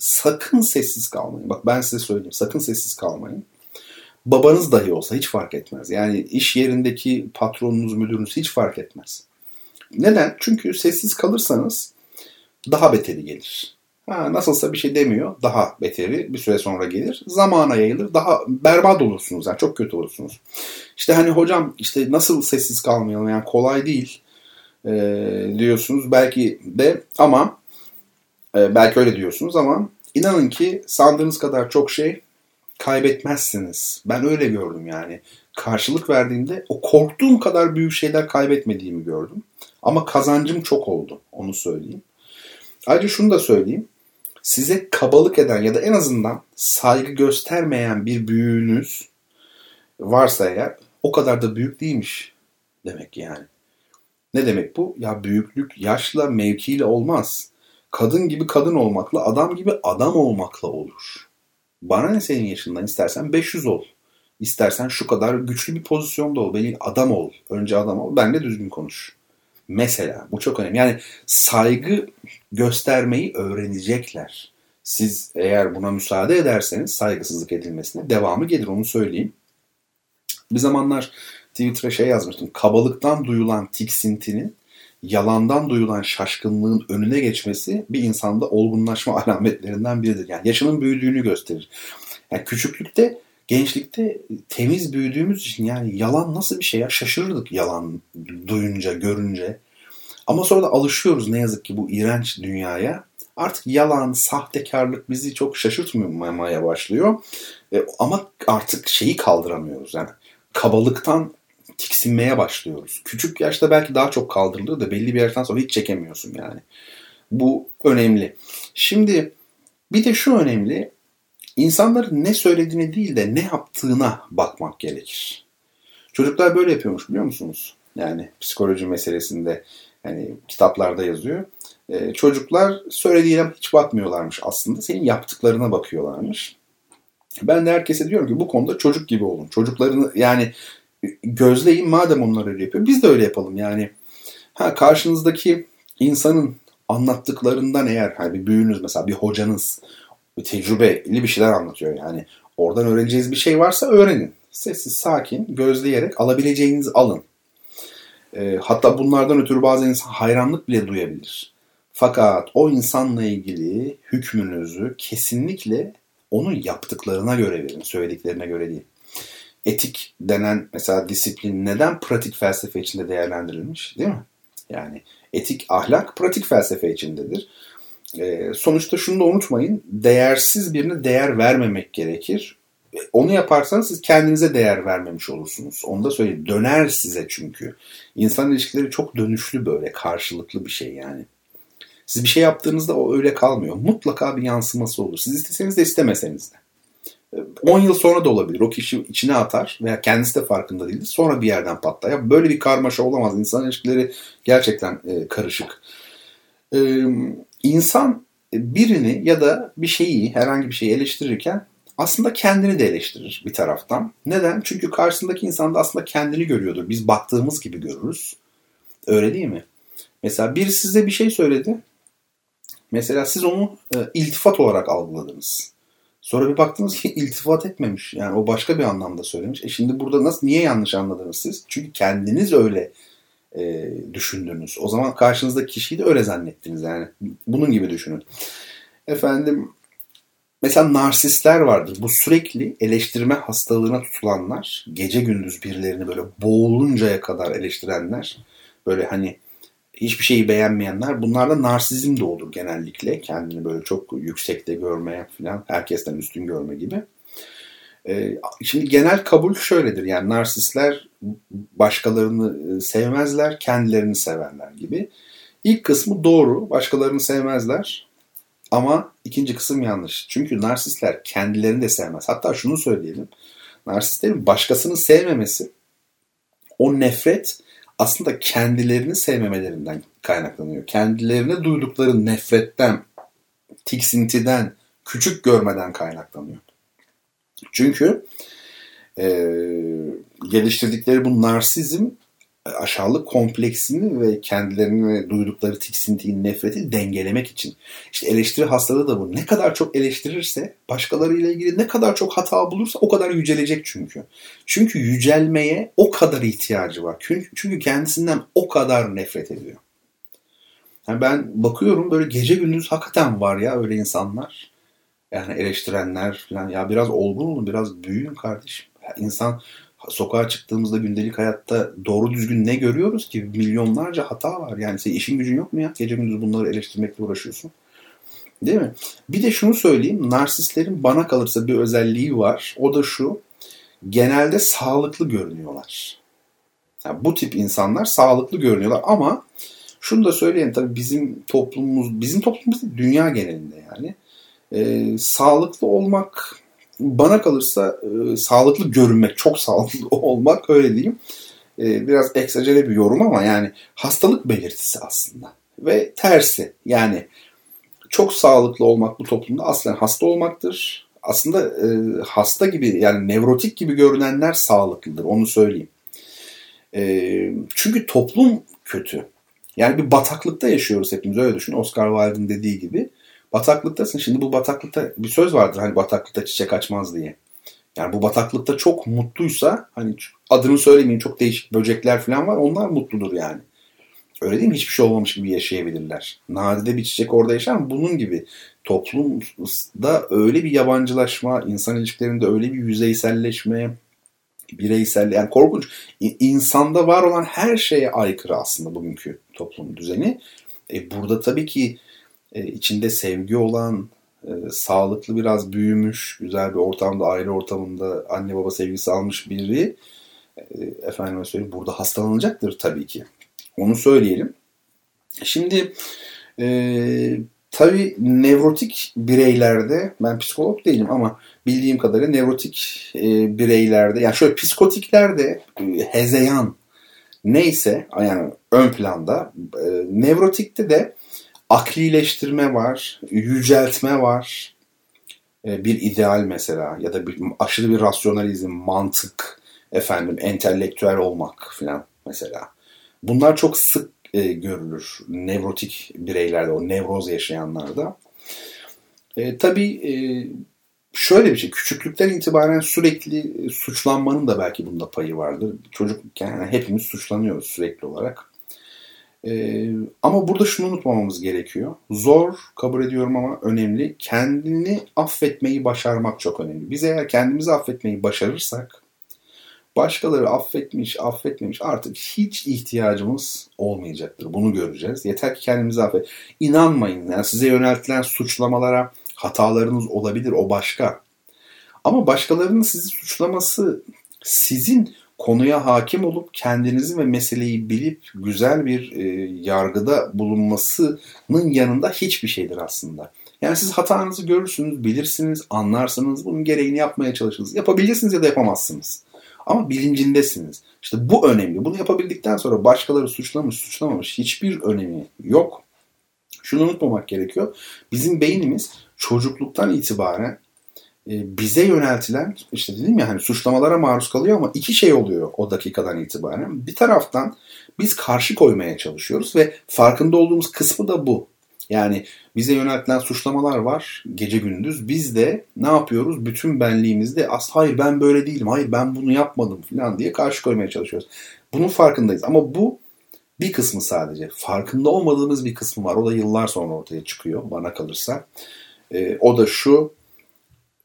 sakın sessiz kalmayın. Bak ben size söyleyeyim. Sakın sessiz kalmayın. Babanız dahi olsa hiç fark etmez. Yani iş yerindeki patronunuz, müdürünüz hiç fark etmez. Neden? Çünkü sessiz kalırsanız daha beteri gelir. Ha, nasılsa bir şey demiyor. Daha beteri bir süre sonra gelir. Zamana yayılır. Daha berbat olursunuz. Yani çok kötü olursunuz. İşte hani hocam işte nasıl sessiz kalmayalım yani kolay değil e, diyorsunuz. Belki de ama e, belki öyle diyorsunuz ama inanın ki sandığınız kadar çok şey kaybetmezsiniz. Ben öyle gördüm yani. Karşılık verdiğimde o korktuğum kadar büyük şeyler kaybetmediğimi gördüm. Ama kazancım çok oldu. Onu söyleyeyim. Ayrıca şunu da söyleyeyim. Size kabalık eden ya da en azından saygı göstermeyen bir büyüğünüz varsa eğer o kadar da büyük değilmiş demek yani. Ne demek bu? Ya büyüklük yaşla, mevkiyle olmaz. Kadın gibi kadın olmakla, adam gibi adam olmakla olur. Bana ne senin yaşından istersen 500 ol. İstersen şu kadar güçlü bir pozisyonda ol. Beni adam ol. Önce adam ol. Ben de düzgün konuş. Mesela bu çok önemli. Yani saygı göstermeyi öğrenecekler. Siz eğer buna müsaade ederseniz saygısızlık edilmesine devamı gelir onu söyleyeyim. Bir zamanlar Twitter'a şey yazmıştım. Kabalıktan duyulan tiksintinin yalandan duyulan şaşkınlığın önüne geçmesi bir insanda olgunlaşma alametlerinden biridir. Yani yaşının büyüdüğünü gösterir. Yani küçüklükte, gençlikte temiz büyüdüğümüz için yani yalan nasıl bir şey ya şaşırırdık yalan duyunca, görünce. Ama sonra da alışıyoruz ne yazık ki bu iğrenç dünyaya. Artık yalan, sahtekarlık bizi çok şaşırtmamaya başlıyor. E, ama artık şeyi kaldıramıyoruz. Yani kabalıktan tiksinmeye başlıyoruz. Küçük yaşta belki daha çok kaldırılıyor da belli bir yaştan sonra hiç çekemiyorsun yani. Bu önemli. Şimdi bir de şu önemli. İnsanların ne söylediğine değil de ne yaptığına bakmak gerekir. Çocuklar böyle yapıyormuş biliyor musunuz? Yani psikoloji meselesinde Yani kitaplarda yazıyor. E, çocuklar söylediğine hiç bakmıyorlarmış aslında. Senin yaptıklarına bakıyorlarmış. Ben de herkese diyorum ki bu konuda çocuk gibi olun. Çocuklarını yani gözleyin madem onlar öyle yapıyor. Biz de öyle yapalım yani. Ha karşınızdaki insanın anlattıklarından eğer hani bir büyüğünüz mesela bir hocanız bir tecrübeli bir şeyler anlatıyor yani. Oradan öğreneceğiniz bir şey varsa öğrenin. Sessiz, sakin, gözleyerek alabileceğinizi alın. E, hatta bunlardan ötürü bazen insan hayranlık bile duyabilir. Fakat o insanla ilgili hükmünüzü kesinlikle onun yaptıklarına göre verin, söylediklerine göre değil. Etik denen mesela disiplin neden pratik felsefe içinde değerlendirilmiş değil mi? Yani etik ahlak pratik felsefe içindedir. E, sonuçta şunu da unutmayın. Değersiz birine değer vermemek gerekir. E, onu yaparsanız siz kendinize değer vermemiş olursunuz. Onu da söyleyeyim. Döner size çünkü. İnsan ilişkileri çok dönüşlü böyle karşılıklı bir şey yani. Siz bir şey yaptığınızda o öyle kalmıyor. Mutlaka bir yansıması olur. Siz isteseniz de istemeseniz de. 10 yıl sonra da olabilir. O kişi içine atar veya kendisi de farkında değildir. Sonra bir yerden patlar. Ya böyle bir karmaşa olamaz. İnsan ilişkileri gerçekten e, karışık. E, insan birini ya da bir şeyi, herhangi bir şeyi eleştirirken aslında kendini de eleştirir bir taraftan. Neden? Çünkü karşısındaki insan da aslında kendini görüyordur. Biz baktığımız gibi görürüz. Öyle değil mi? Mesela biri size bir şey söyledi. Mesela siz onu e, iltifat olarak algıladınız. Sonra bir baktınız ki iltifat etmemiş. Yani o başka bir anlamda söylemiş. E şimdi burada nasıl niye yanlış anladınız siz? Çünkü kendiniz öyle e, düşündünüz. O zaman karşınızdaki kişiyi de öyle zannettiniz yani. Bunun gibi düşünün. Efendim mesela narsistler vardır. Bu sürekli eleştirme hastalığına tutulanlar, gece gündüz birilerini böyle boğuluncaya kadar eleştirenler, böyle hani hiçbir şeyi beğenmeyenler bunlarda narsizm de olur genellikle. Kendini böyle çok yüksekte görmeye falan herkesten üstün görme gibi. Ee, şimdi genel kabul şöyledir yani narsistler başkalarını e, sevmezler, kendilerini severler gibi. İlk kısmı doğru, başkalarını sevmezler ama ikinci kısım yanlış. Çünkü narsistler kendilerini de sevmez. Hatta şunu söyleyelim. Narsistlerin başkasını sevmemesi o nefret aslında kendilerini sevmemelerinden kaynaklanıyor. Kendilerine duydukları nefretten, tiksintiden, küçük görmeden kaynaklanıyor. Çünkü e, geliştirdikleri bu narsizm aşağılık kompleksini ve kendilerini duydukları tiksintiyi, nefreti dengelemek için. İşte eleştiri hastalığı da bu. Ne kadar çok eleştirirse, başkalarıyla ilgili ne kadar çok hata bulursa o kadar yücelecek çünkü. Çünkü yücelmeye o kadar ihtiyacı var. Çünkü kendisinden o kadar nefret ediyor. Yani ben bakıyorum böyle gece gündüz hakikaten var ya öyle insanlar. Yani eleştirenler falan. Ya biraz olgun olun, biraz büyüyün kardeşim. Ya insan sokağa çıktığımızda gündelik hayatta doğru düzgün ne görüyoruz ki? Milyonlarca hata var. Yani senin işin gücün yok mu ya? Gece gündüz bunları eleştirmekle uğraşıyorsun. Değil mi? Bir de şunu söyleyeyim. Narsistlerin bana kalırsa bir özelliği var. O da şu. Genelde sağlıklı görünüyorlar. Yani bu tip insanlar sağlıklı görünüyorlar ama şunu da söyleyeyim tabii bizim toplumumuz, bizim toplumumuz dünya genelinde yani. E, sağlıklı olmak bana kalırsa e, sağlıklı görünmek, çok sağlıklı olmak öyle diyeyim. E, biraz eksagere bir yorum ama yani hastalık belirtisi aslında. Ve tersi yani çok sağlıklı olmak bu toplumda aslen hasta olmaktır. Aslında e, hasta gibi yani nevrotik gibi görünenler sağlıklıdır onu söyleyeyim. E, çünkü toplum kötü. Yani bir bataklıkta yaşıyoruz hepimiz öyle düşün. Oscar Wilde'ın dediği gibi. Bataklıktasın. Şimdi bu bataklıkta bir söz vardır hani bataklıkta çiçek açmaz diye. Yani bu bataklıkta çok mutluysa hani adını söylemeyeyim çok değişik böcekler falan var onlar mutludur yani. Öyle değil mi? Hiçbir şey olmamış gibi yaşayabilirler. Nadide bir çiçek orada yaşar ama bunun gibi toplumda öyle bir yabancılaşma, insan ilişkilerinde öyle bir yüzeyselleşme, bireysel yani korkunç. İnsanda var olan her şeye aykırı aslında bugünkü toplum düzeni. E burada tabii ki e, içinde sevgi olan, e, sağlıklı biraz büyümüş, güzel bir ortamda, aile ortamında anne baba sevgisi almış biri e, efendime söyleyeyim burada hastalanacaktır tabii ki. Onu söyleyelim. Şimdi e, tabii nevrotik bireylerde ben psikolog değilim ama bildiğim kadarıyla nevrotik e, bireylerde yani şöyle psikotiklerde e, hezeyan neyse yani ön planda e, nevrotikte de aklileştirme var, yüceltme var. E, bir ideal mesela ya da bir aşırı bir rasyonalizm, mantık, efendim entelektüel olmak filan mesela. Bunlar çok sık e, görülür nevrotik bireylerde, o nevroz yaşayanlarda. E, tabii e, şöyle bir şey, küçüklükten itibaren sürekli suçlanmanın da belki bunda payı vardır. Çocukken yani hepimiz suçlanıyoruz sürekli olarak. Ee, ama burada şunu unutmamamız gerekiyor. Zor kabul ediyorum ama önemli. Kendini affetmeyi başarmak çok önemli. Biz eğer kendimizi affetmeyi başarırsak başkaları affetmiş, affetmemiş artık hiç ihtiyacımız olmayacaktır. Bunu göreceğiz. Yeter ki kendimizi affet. İnanmayın. Yani size yöneltilen suçlamalara hatalarınız olabilir. O başka. Ama başkalarının sizi suçlaması sizin konuya hakim olup kendinizi ve meseleyi bilip güzel bir e, yargıda bulunmasının yanında hiçbir şeydir aslında. Yani siz hatanızı görürsünüz, bilirsiniz, anlarsınız, bunun gereğini yapmaya çalışırsınız. Yapabilirsiniz ya da yapamazsınız. Ama bilincindesiniz. İşte bu önemli. Bunu yapabildikten sonra başkaları suçlamış, suçlamamış hiçbir önemi yok. Şunu unutmamak gerekiyor. Bizim beynimiz çocukluktan itibaren bize yöneltilen işte dedim ya hani suçlamalara maruz kalıyor ama iki şey oluyor o dakikadan itibaren. Bir taraftan biz karşı koymaya çalışıyoruz ve farkında olduğumuz kısmı da bu. Yani bize yöneltilen suçlamalar var gece gündüz. Biz de ne yapıyoruz? Bütün benliğimizde as hayır ben böyle değilim, hayır ben bunu yapmadım falan diye karşı koymaya çalışıyoruz. Bunun farkındayız ama bu bir kısmı sadece. Farkında olmadığımız bir kısmı var. O da yıllar sonra ortaya çıkıyor bana kalırsa. E, o da şu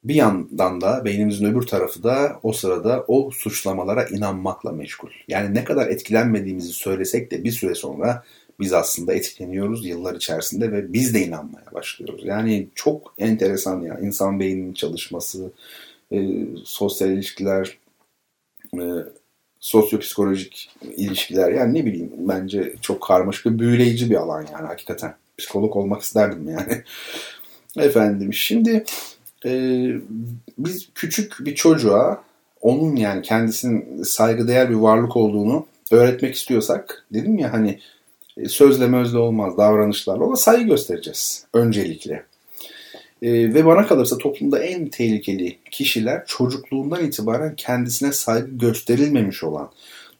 bir yandan da beynimizin öbür tarafı da o sırada o suçlamalara inanmakla meşgul. Yani ne kadar etkilenmediğimizi söylesek de bir süre sonra biz aslında etkileniyoruz yıllar içerisinde ve biz de inanmaya başlıyoruz. Yani çok enteresan ya insan beyninin çalışması, e, sosyal ilişkiler, e, sosyopsikolojik ilişkiler yani ne bileyim bence çok karmaşık ve büyüleyici bir alan yani hakikaten. Psikolog olmak isterdim yani. Efendim şimdi e, biz küçük bir çocuğa onun yani kendisinin saygıdeğer bir varlık olduğunu öğretmek istiyorsak dedim ya hani e, sözle mözle olmaz davranışlarla ona saygı göstereceğiz öncelikle. E, ve bana kalırsa toplumda en tehlikeli kişiler çocukluğundan itibaren kendisine saygı gösterilmemiş olan,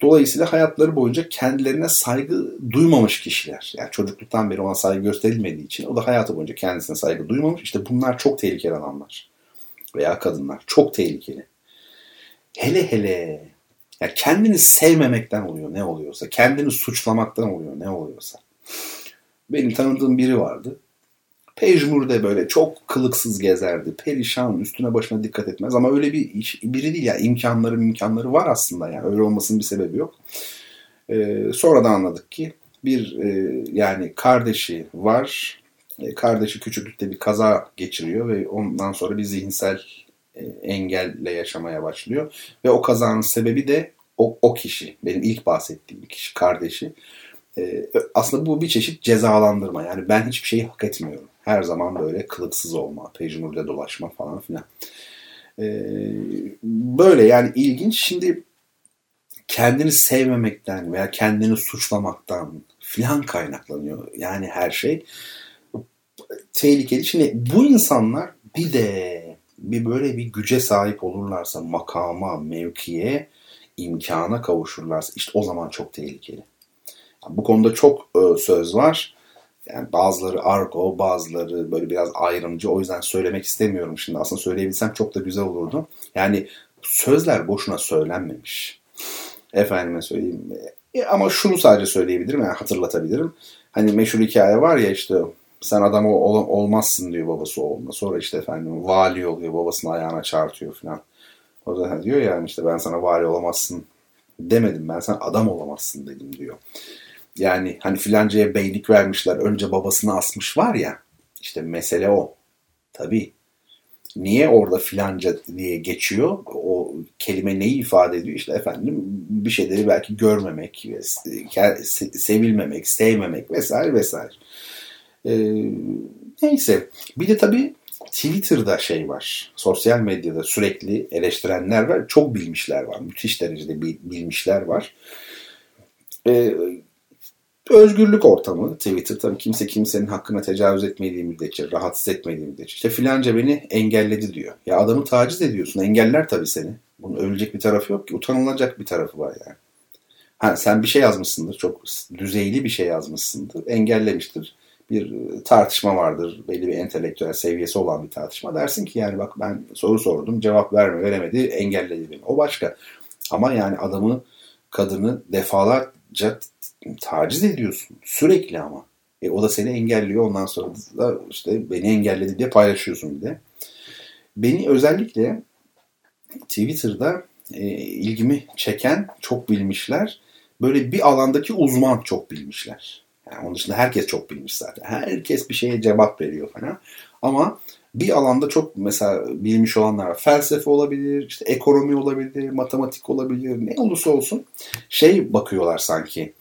dolayısıyla hayatları boyunca kendilerine saygı duymamış kişiler. Yani çocukluktan beri ona saygı gösterilmediği için o da hayatı boyunca kendisine saygı duymamış. İşte bunlar çok tehlikeli adamlar veya kadınlar. Çok tehlikeli. Hele hele yani kendini sevmemekten oluyor ne oluyorsa, kendini suçlamaktan oluyor ne oluyorsa. Benim tanıdığım biri vardı. Pejmur'da böyle çok kılıksız gezerdi. Perişan, üstüne başına dikkat etmez. Ama öyle bir iş, biri değil ya. imkanları imkanları var aslında yani. Öyle olmasının bir sebebi yok. Ee, sonra da anladık ki bir e, yani kardeşi var. E, kardeşi küçüklükte bir kaza geçiriyor ve ondan sonra bir zihinsel e, engelle yaşamaya başlıyor. Ve o kazanın sebebi de o, o kişi. Benim ilk bahsettiğim kişi, kardeşi. E, aslında bu bir çeşit cezalandırma. Yani ben hiçbir şeyi hak etmiyorum. Her zaman böyle kılıksız olma, pejmürde dolaşma falan filan. E, böyle yani ilginç. Şimdi kendini sevmemekten veya kendini suçlamaktan filan kaynaklanıyor. Yani her şey tehlikeli. Şimdi bu insanlar bir de bir böyle bir güce sahip olurlarsa makama, mevkiye, imkana kavuşurlarsa işte o zaman çok tehlikeli. Yani bu konuda çok e, söz var. Yani bazıları argo, bazıları böyle biraz ayrımcı. O yüzden söylemek istemiyorum şimdi. Aslında söyleyebilsem çok da güzel olurdu. Yani sözler boşuna söylenmemiş. Efendime söyleyeyim. E, ama şunu sadece söyleyebilirim, yani hatırlatabilirim. Hani meşhur hikaye var ya işte sen adam ol, olmazsın diyor babası oğluna. Sonra işte efendim vali oluyor babasının ayağına çarpıyor falan. O da diyor yani işte ben sana vali olamazsın demedim ben sen adam olamazsın dedim diyor. Yani hani filancaya beylik vermişler önce babasını asmış var ya işte mesele o. Tabii. Niye orada filanca diye geçiyor? O kelime neyi ifade ediyor? İşte efendim bir şeyleri belki görmemek, sevilmemek, sevmemek vesaire vesaire. Ee, neyse. Bir de tabii Twitter'da şey var. Sosyal medyada sürekli eleştirenler var. Çok bilmişler var. Müthiş derecede bilmişler var. e, özgürlük ortamı Twitter. Tabii kimse kimsenin hakkına tecavüz etmediği müddetçe, rahatsız etmediği müddetçe. İşte filanca beni engelledi diyor. Ya adamı taciz ediyorsun. Engeller tabii seni. Bunun ölecek bir tarafı yok ki. Utanılacak bir tarafı var yani. Ha, sen bir şey yazmışsındır. Çok düzeyli bir şey yazmışsındır. Engellemiştir. Bir e, tartışma vardır. Belli bir entelektüel seviyesi olan bir tartışma. Dersin ki yani bak ben soru sordum. Cevap verme, veremedi. Engelledi beni. O başka. Ama yani adamı, kadını defalarca taciz ediyorsun. Sürekli ama. E, o da seni engelliyor. Ondan sonra da işte beni engelledi diye paylaşıyorsun bir de. Beni özellikle Twitter'da e, ilgimi çeken çok bilmişler. Böyle bir alandaki uzman çok bilmişler. Yani onun dışında herkes çok bilmiş zaten. Herkes bir şeye cevap veriyor falan. Ama bir alanda çok mesela bilmiş olanlar. Felsefe olabilir, işte ekonomi olabilir, matematik olabilir, ne olursa olsun şey bakıyorlar sanki.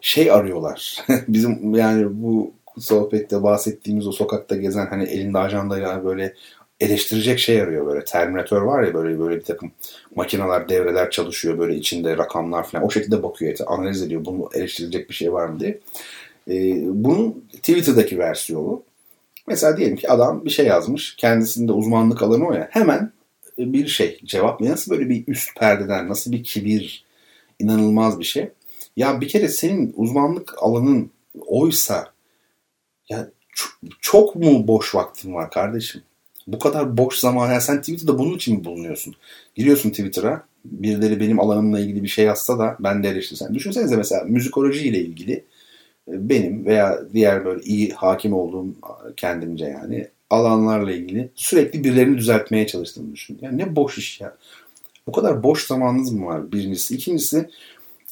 Şey arıyorlar. Bizim yani bu sohbette bahsettiğimiz o sokakta gezen hani elinde ajandayla böyle eleştirecek şey arıyor böyle. Terminator var ya böyle böyle bir takım makineler, devreler çalışıyor böyle içinde rakamlar falan. O şekilde bakıyor, analiz ediyor. Bunu eleştirilecek bir şey var mı diye. Ee, bunun Twitter'daki versiyonu. Mesela diyelim ki adam bir şey yazmış. Kendisinde uzmanlık alanı o ya. Hemen bir şey cevap nasıl böyle bir üst perdeden nasıl bir kibir inanılmaz bir şey. Ya bir kere senin uzmanlık alanın oysa ya çok mu boş vaktin var kardeşim? Bu kadar boş zaman. Yani sen Twitter'da bunun için mi bulunuyorsun? Giriyorsun Twitter'a. Birileri benim alanımla ilgili bir şey yazsa da ben de eleştirsem. Düşünsenize mesela müzikoloji ile ilgili e, benim veya diğer böyle iyi hakim olduğum kendimce yani alanlarla ilgili sürekli birilerini düzeltmeye çalıştığımı düşün. Yani ne boş iş ya. Bu kadar boş zamanınız mı var birincisi. İkincisi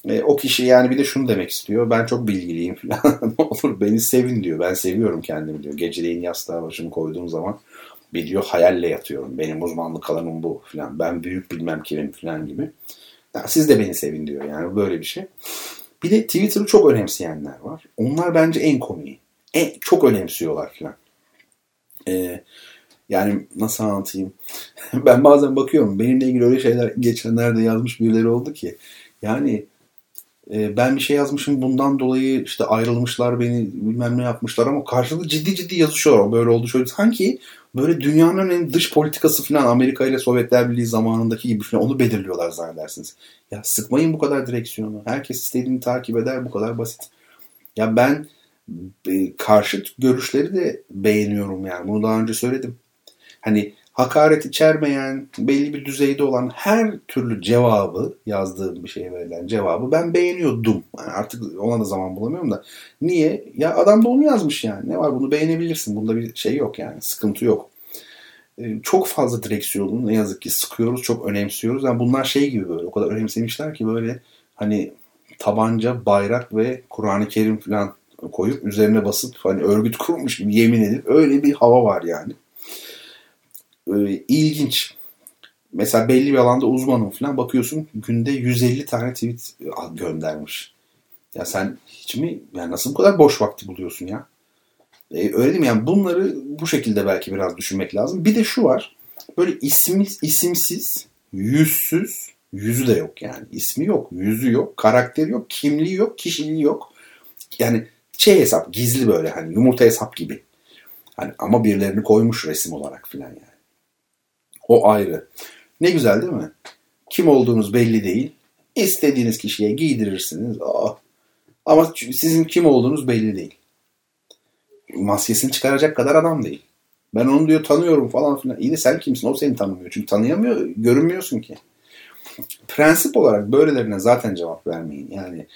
e, o kişi yani bir de şunu demek istiyor. Ben çok bilgiliyim falan. ne olur beni sevin diyor. Ben seviyorum kendimi diyor. Geceleyin yastığa başımı koyduğum zaman bir diyor hayalle yatıyorum. Benim uzmanlık alanım bu falan. Ben büyük bilmem kimim falan gibi. Ya siz de beni sevin diyor yani böyle bir şey. Bir de Twitter'ı çok önemseyenler var. Onlar bence en komiği. En, çok önemsiyorlar falan. Ee, yani nasıl anlatayım? ben bazen bakıyorum. Benimle ilgili öyle şeyler geçenlerde yazmış birileri oldu ki. Yani e, ben bir şey yazmışım bundan dolayı işte ayrılmışlar beni bilmem ne yapmışlar ama karşılıklı ciddi ciddi yazışıyorlar. Böyle oldu şöyle. Sanki böyle dünyanın en dış politikası falan Amerika ile Sovyetler Birliği zamanındaki gibi falan onu belirliyorlar zannedersiniz. Ya sıkmayın bu kadar direksiyonu. Herkes istediğini takip eder bu kadar basit. Ya ben e, karşıt görüşleri de beğeniyorum yani. Bunu daha önce söyledim. Hani hakaret içermeyen, belli bir düzeyde olan her türlü cevabı, yazdığım bir şeye verilen cevabı ben beğeniyordum. Yani artık ona da zaman bulamıyorum da. Niye? Ya adam da onu yazmış yani. Ne var bunu beğenebilirsin. Bunda bir şey yok yani. Sıkıntı yok. Ee, çok fazla direksiyonu ne yazık ki sıkıyoruz, çok önemsiyoruz. Yani bunlar şey gibi böyle o kadar önemsemişler ki böyle hani tabanca, bayrak ve Kur'an-ı Kerim falan koyup üzerine basıp hani örgüt kurmuş gibi yemin edip öyle bir hava var yani e, ilginç. Mesela belli bir alanda uzmanım falan bakıyorsun günde 150 tane tweet göndermiş. Ya sen hiç mi yani nasıl bu kadar boş vakti buluyorsun ya? E, öyle değil mi? Yani bunları bu şekilde belki biraz düşünmek lazım. Bir de şu var. Böyle ismi, isimsiz, yüzsüz, yüzü de yok yani. ismi yok, yüzü yok, karakteri yok, kimliği yok, kişiliği yok. Yani şey hesap, gizli böyle hani yumurta hesap gibi. Hani ama birilerini koymuş resim olarak filan yani. O ayrı. Ne güzel değil mi? Kim olduğunuz belli değil. İstediğiniz kişiye giydirirsiniz. Oh. Ama sizin kim olduğunuz belli değil. Maskesini çıkaracak kadar adam değil. Ben onu diyor tanıyorum falan filan. İyi de sen kimsin? O seni tanımıyor. Çünkü tanıyamıyor, görünmüyorsun ki. Prensip olarak böylelerine zaten cevap vermeyin. Yani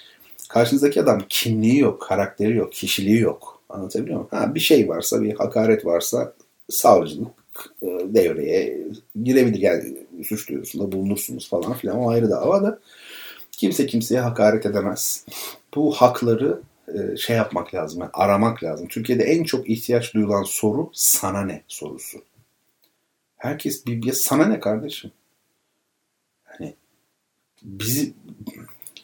karşınızdaki adam kimliği yok, karakteri yok, kişiliği yok. Anlatabiliyor muyum? Ha, bir şey varsa, bir hakaret varsa savcılık, devreye girebilir. Yani suç duyurusunda bulunursunuz falan filan o ayrı dava da kimse kimseye hakaret edemez. Bu hakları e, şey yapmak lazım, yani aramak lazım. Türkiye'de en çok ihtiyaç duyulan soru sana ne sorusu. Herkes bir, bir sana ne kardeşim? Hani bizi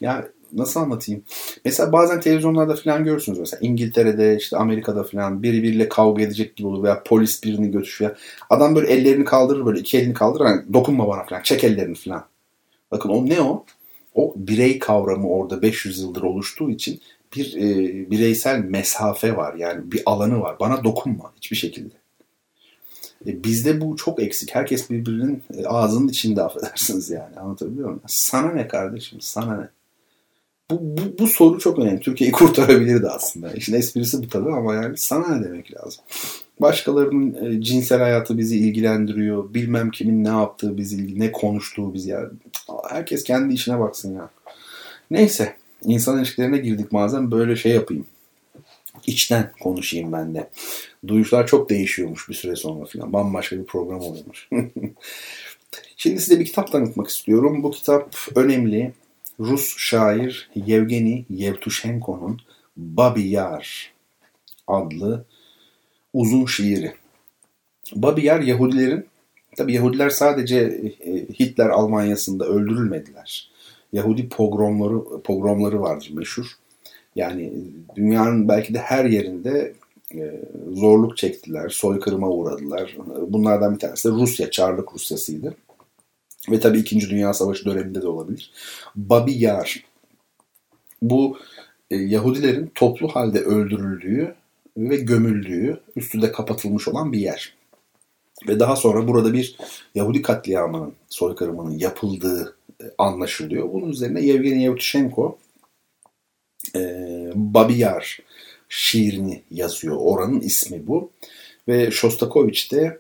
ya nasıl anlatayım? Mesela bazen televizyonlarda falan görürsünüz mesela İngiltere'de işte Amerika'da falan biri biriyle kavga edecek gibi olur veya polis birini götürüyor. Adam böyle ellerini kaldırır böyle iki elini kaldırır hani dokunma bana falan çek ellerini falan. Bakın o ne o? o birey kavramı orada 500 yıldır oluştuğu için bir e, bireysel mesafe var. Yani bir alanı var. Bana dokunma hiçbir şekilde. E, bizde bu çok eksik. Herkes birbirinin e, ağzının içinde affedersiniz yani. Anlatabiliyor muyum? Sana ne kardeşim? Sana ne? Bu, bu, bu soru çok önemli. Türkiye'yi kurtarabilirdi aslında. İşin esprisi bu tabii ama yani sana ne demek lazım? Başkalarının e, cinsel hayatı bizi ilgilendiriyor. Bilmem kimin ne yaptığı bizi, ne konuştuğu bizi. Yani. Herkes kendi işine baksın ya. Neyse. insan ilişkilerine girdik bazen böyle şey yapayım. İçten konuşayım ben de. Duyuşlar çok değişiyormuş bir süre sonra falan. Bambaşka bir program oluyormuş. Şimdi size bir kitap tanıtmak istiyorum. Bu kitap önemli. Rus şair Yevgeni Yevtushenko'nun Babi Yar adlı uzun şiiri. Babi Yar Yahudilerin, tabi Yahudiler sadece e, Hitler Almanyası'nda öldürülmediler. Yahudi pogromları pogromları vardır meşhur. Yani dünyanın belki de her yerinde e, zorluk çektiler, soykırıma uğradılar. Bunlardan bir tanesi de Rusya, Çarlık Rusyası'ydı. Ve tabii 2. Dünya Savaşı döneminde de olabilir. Babi Yar. Bu e, Yahudilerin toplu halde öldürüldüğü ve gömüldüğü, üstü de kapatılmış olan bir yer. Ve daha sonra burada bir Yahudi katliamının, soykırımının yapıldığı e, anlaşılıyor. Bunun üzerine Yevgeni Yevtushenko e, Babi Yar şiirini yazıyor. Oranın ismi bu. Ve Shostakovich de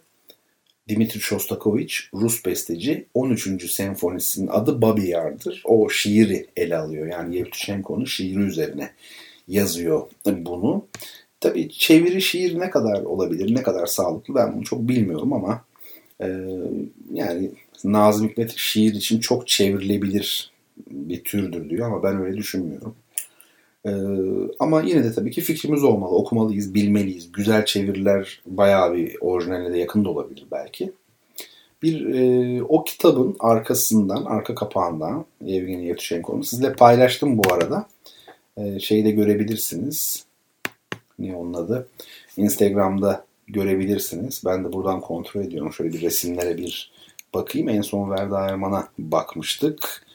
Dimitri Shostakovich Rus besteci 13. senfonisinin adı Babi Yar'dır. O şiiri ele alıyor. Yani Yevtushenko'nun şiiri üzerine yazıyor bunu. Tabii çeviri şiir ne kadar olabilir, ne kadar sağlıklı ben bunu çok bilmiyorum ama e, yani Nazım Hikmet şiir için çok çevrilebilir bir türdür diyor ama ben öyle düşünmüyorum. Ee, ama yine de tabii ki fikrimiz olmalı. Okumalıyız, bilmeliyiz. Güzel çeviriler bayağı bir orijinaline de yakın da olabilir belki. Bir e, o kitabın arkasından, arka kapağından Evgeni Yevtushenko'nun sizle paylaştım bu arada. E, şeyi de görebilirsiniz. Ne onun adı? Instagram'da görebilirsiniz. Ben de buradan kontrol ediyorum. Şöyle bir resimlere bir bakayım. En son Verda Erman'a bakmıştık.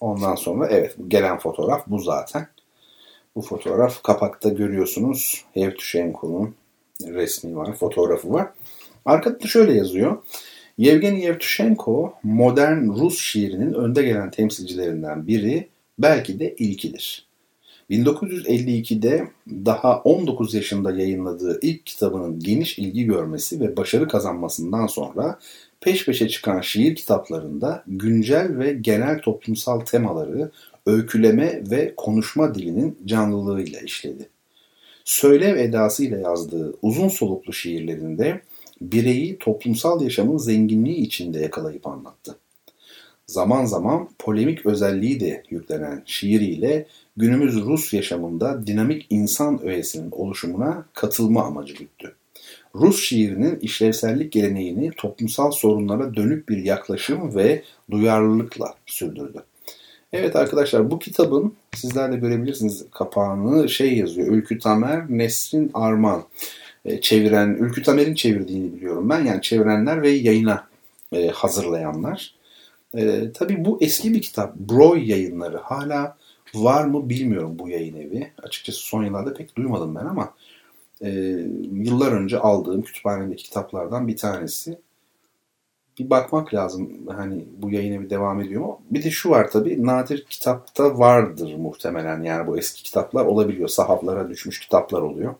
Ondan sonra evet gelen fotoğraf bu zaten. Bu fotoğraf kapakta görüyorsunuz. Yevtushenko'nun resmi var, fotoğrafı var. Arkada şöyle yazıyor. Yevgeni Yevtushenko modern Rus şiirinin önde gelen temsilcilerinden biri, belki de ilkidir. 1952'de daha 19 yaşında yayınladığı ilk kitabının geniş ilgi görmesi ve başarı kazanmasından sonra peş peşe çıkan şiir kitaplarında güncel ve genel toplumsal temaları öyküleme ve konuşma dilinin canlılığıyla işledi. Söylev edasıyla yazdığı uzun soluklu şiirlerinde bireyi toplumsal yaşamın zenginliği içinde yakalayıp anlattı. Zaman zaman polemik özelliği de yüklenen şiiriyle günümüz Rus yaşamında dinamik insan öğesinin oluşumuna katılma amacı güttü. Rus şiirinin işlevsellik geleneğini toplumsal sorunlara dönük bir yaklaşım ve duyarlılıkla sürdürdü. Evet arkadaşlar bu kitabın sizler de görebilirsiniz kapağını şey yazıyor. Ülkü Tamer, Nesrin Arman e, çeviren, Ülkü Tamer'in çevirdiğini biliyorum ben. Yani çevirenler ve yayına e, hazırlayanlar. E, tabii bu eski bir kitap. Broy yayınları. Hala var mı bilmiyorum bu yayın evi. Açıkçası son yıllarda pek duymadım ben ama e, yıllar önce aldığım kütüphanedeki kitaplardan bir tanesi bir bakmak lazım. Hani bu yayın evi devam ediyor mu? Bir de şu var tabii. Nadir kitapta vardır muhtemelen. Yani bu eski kitaplar olabiliyor. Sahaflara düşmüş kitaplar oluyor.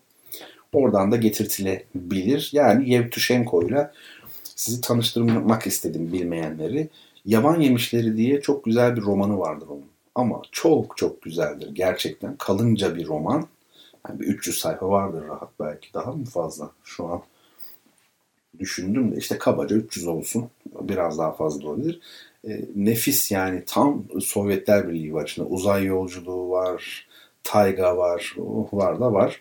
Oradan da getirtilebilir. Yani Yevtushenko ile sizi tanıştırmak istedim bilmeyenleri. Yaban Yemişleri diye çok güzel bir romanı vardır onun. Ama çok çok güzeldir gerçekten. Kalınca bir roman. Yani bir 300 sayfa vardır rahat belki. Daha mı fazla şu an düşündüm de işte kabaca 300 olsun. Biraz daha fazla olabilir. E, nefis yani tam Sovyetler Birliği var. içinde uzay yolculuğu var. Tayga var. Oh, var da var.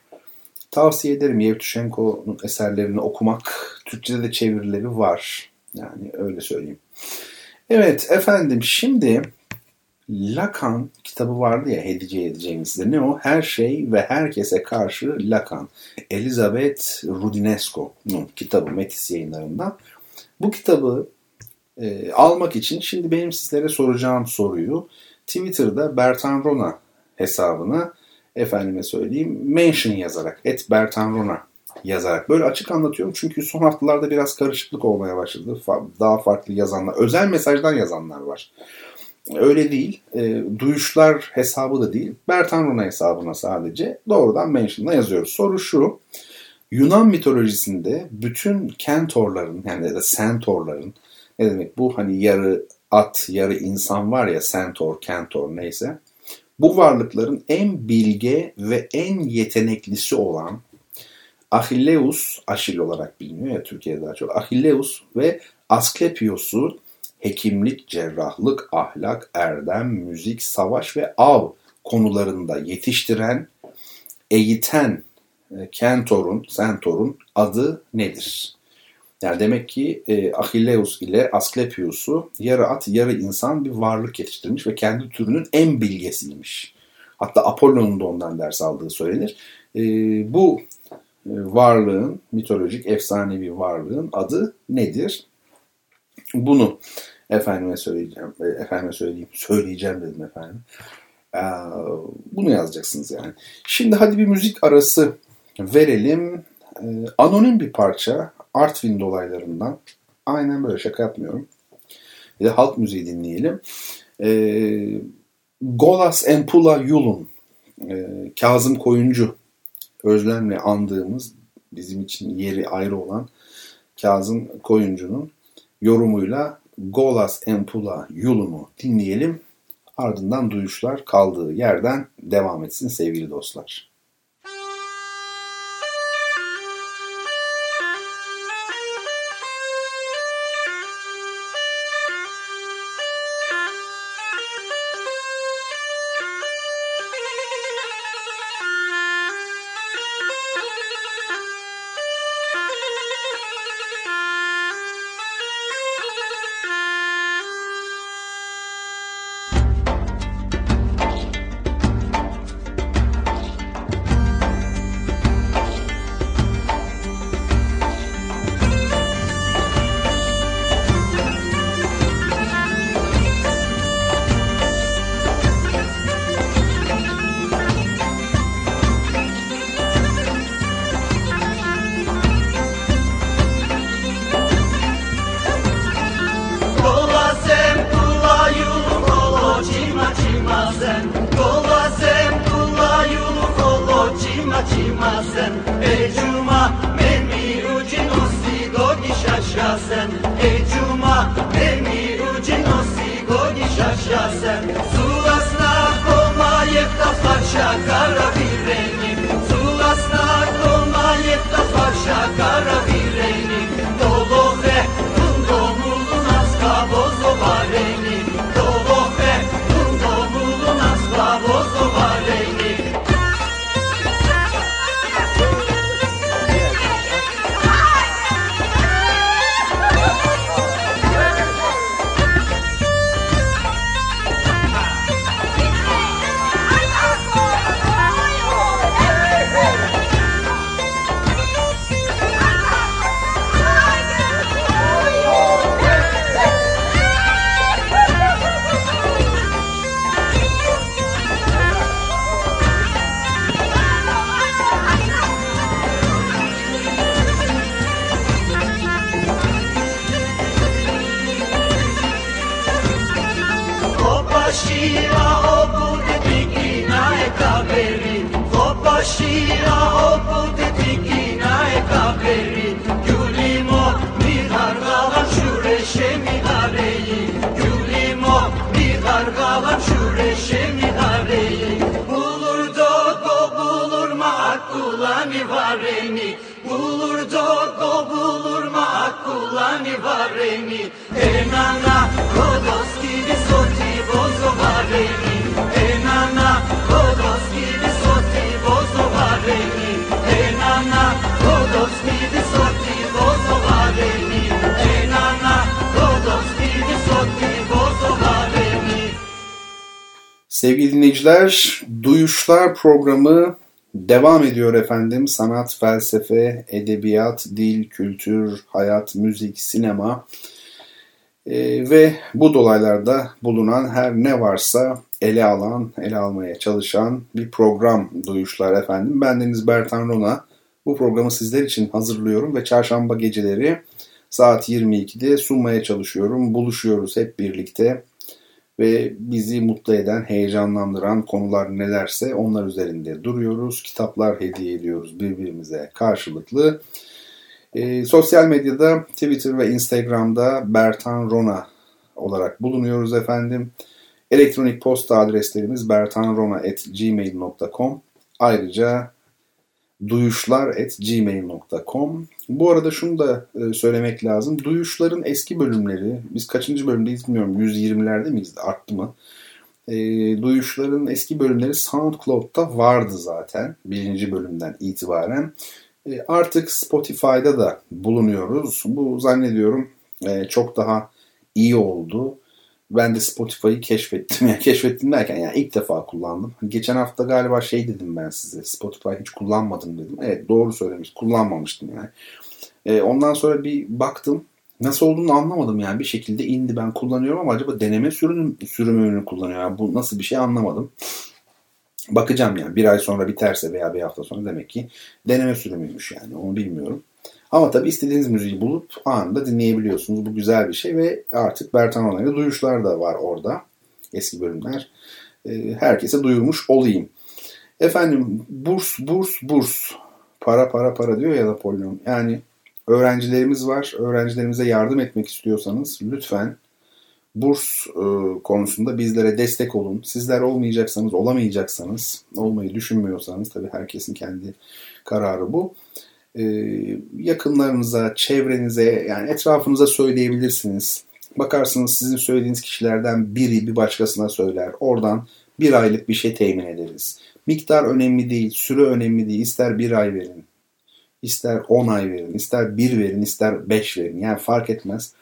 Tavsiye ederim Yevtushenko'nun eserlerini okumak. Türkçe'de de çevirileri var. Yani öyle söyleyeyim. Evet efendim şimdi Lacan kitabı vardı ya hediye edeceğimiz size. Ne o? Her şey ve herkese karşı Lacan. Elizabeth Rudinesco'nun kitabı Metis yayınlarından. Bu kitabı e, almak için şimdi benim sizlere soracağım soruyu Twitter'da Bertan Rona hesabına efendime söyleyeyim mention yazarak et Bertan Rona yazarak böyle açık anlatıyorum çünkü son haftalarda biraz karışıklık olmaya başladı. Daha farklı yazanlar, özel mesajdan yazanlar var. Öyle değil. E, duyuşlar hesabı da değil. Bertan Rona hesabına sadece doğrudan mention'la yazıyoruz. Soru şu. Yunan mitolojisinde bütün kentorların yani ya da sentorların ne demek bu hani yarı at, yarı insan var ya sentor, kentor neyse. Bu varlıkların en bilge ve en yeteneklisi olan Achilleus, Aşil olarak biliniyor ya Türkiye'de daha çok. Achilleus ve Asklepios'u hekimlik, cerrahlık, ahlak, erdem, müzik, savaş ve av konularında yetiştiren, eğiten e, Kentor'un, Sentor'un adı nedir? Yani demek ki e, Achilleus ile Asklepios'u yarı at yarı insan bir varlık yetiştirmiş ve kendi türünün en bilgesiymiş. Hatta Apollon'un da ondan ders aldığı söylenir. E, bu e, varlığın, mitolojik, efsanevi varlığın adı nedir? Bunu efendime söyleyeceğim, e, efendime söyleyeyim, söyleyeceğim dedim efendim. Ee, bunu yazacaksınız yani. Şimdi hadi bir müzik arası verelim. Ee, anonim bir parça Artvin dolaylarından. Aynen böyle şaka yapmıyorum. Bir de halk müziği dinleyelim. Ee, Golas Empula Yulun. Ee, Kazım Koyuncu özlemle andığımız bizim için yeri ayrı olan Kazım Koyuncu'nun yorumuyla Golas Empula Yulun'u dinleyelim. Ardından duyuşlar kaldığı yerden devam etsin sevgili dostlar. acımasın. Ey cuma memi osi dogi şaşasın. Ey cuma memi osi dogi şaşasın. Sulasna koma yekta farşa kara birenim Sulasna koma yekta farşa kara Kargalar şu reşemi hareni Bulur dogo bulur ma akulani vareni Bulur dogo bulur ma vareni Enana kodos gibi soti bozo vareni. Enana kodos Sevgili dinleyiciler, Duyuşlar programı devam ediyor efendim. Sanat, felsefe, edebiyat, dil, kültür, hayat, müzik, sinema E, ve bu dolaylarda bulunan her ne varsa ele alan, ele almaya çalışan bir program duyuşlar efendim. Ben Deniz Bertan Rona. Bu programı sizler için hazırlıyorum ve çarşamba geceleri saat 22'de sunmaya çalışıyorum. Buluşuyoruz hep birlikte ve bizi mutlu eden, heyecanlandıran konular nelerse onlar üzerinde duruyoruz. Kitaplar hediye ediyoruz birbirimize karşılıklı. E, sosyal medyada Twitter ve Instagram'da Bertan Rona olarak bulunuyoruz efendim. Elektronik posta adreslerimiz bertanrona.gmail.com Ayrıca duyuşlar.gmail.com Bu arada şunu da e, söylemek lazım. Duyuşların eski bölümleri, biz kaçıncı bölümdeyiz bilmiyorum, 120'lerde miyiz, arttı mı? E, duyuşların eski bölümleri SoundCloud'da vardı zaten birinci bölümden itibaren. E, artık Spotify'da da bulunuyoruz. Bu zannediyorum e, çok daha iyi oldu. Ben de Spotify'ı keşfettim. Yani keşfettim derken yani ilk defa kullandım. Geçen hafta galiba şey dedim ben size. Spotify hiç kullanmadım dedim. Evet doğru söylemiş. Kullanmamıştım yani. E, ondan sonra bir baktım. Nasıl olduğunu anlamadım yani. Bir şekilde indi ben kullanıyorum ama acaba deneme sürümü, sürümünü kullanıyor. Yani bu nasıl bir şey anlamadım. Bakacağım yani bir ay sonra biterse veya bir hafta sonra demek ki deneme sürümüymüş yani onu bilmiyorum. Ama tabii istediğiniz müziği bulup anında dinleyebiliyorsunuz. Bu güzel bir şey ve artık Bertan Onay'la duyuşlar da var orada. Eski bölümler. Ee, herkese duyurmuş olayım. Efendim burs, burs, burs. Para, para, para diyor ya Napolyon. Yani öğrencilerimiz var. Öğrencilerimize yardım etmek istiyorsanız lütfen burs e, konusunda bizlere destek olun. Sizler olmayacaksanız, olamayacaksanız, olmayı düşünmüyorsanız tabii herkesin kendi kararı bu. E, yakınlarınıza, çevrenize, yani etrafınıza söyleyebilirsiniz. Bakarsınız sizin söylediğiniz kişilerden biri bir başkasına söyler. Oradan bir aylık bir şey temin ederiz. Miktar önemli değil, süre önemli değil. İster bir ay verin, ister on ay verin, ister bir verin, ister beş verin. Yani fark etmez.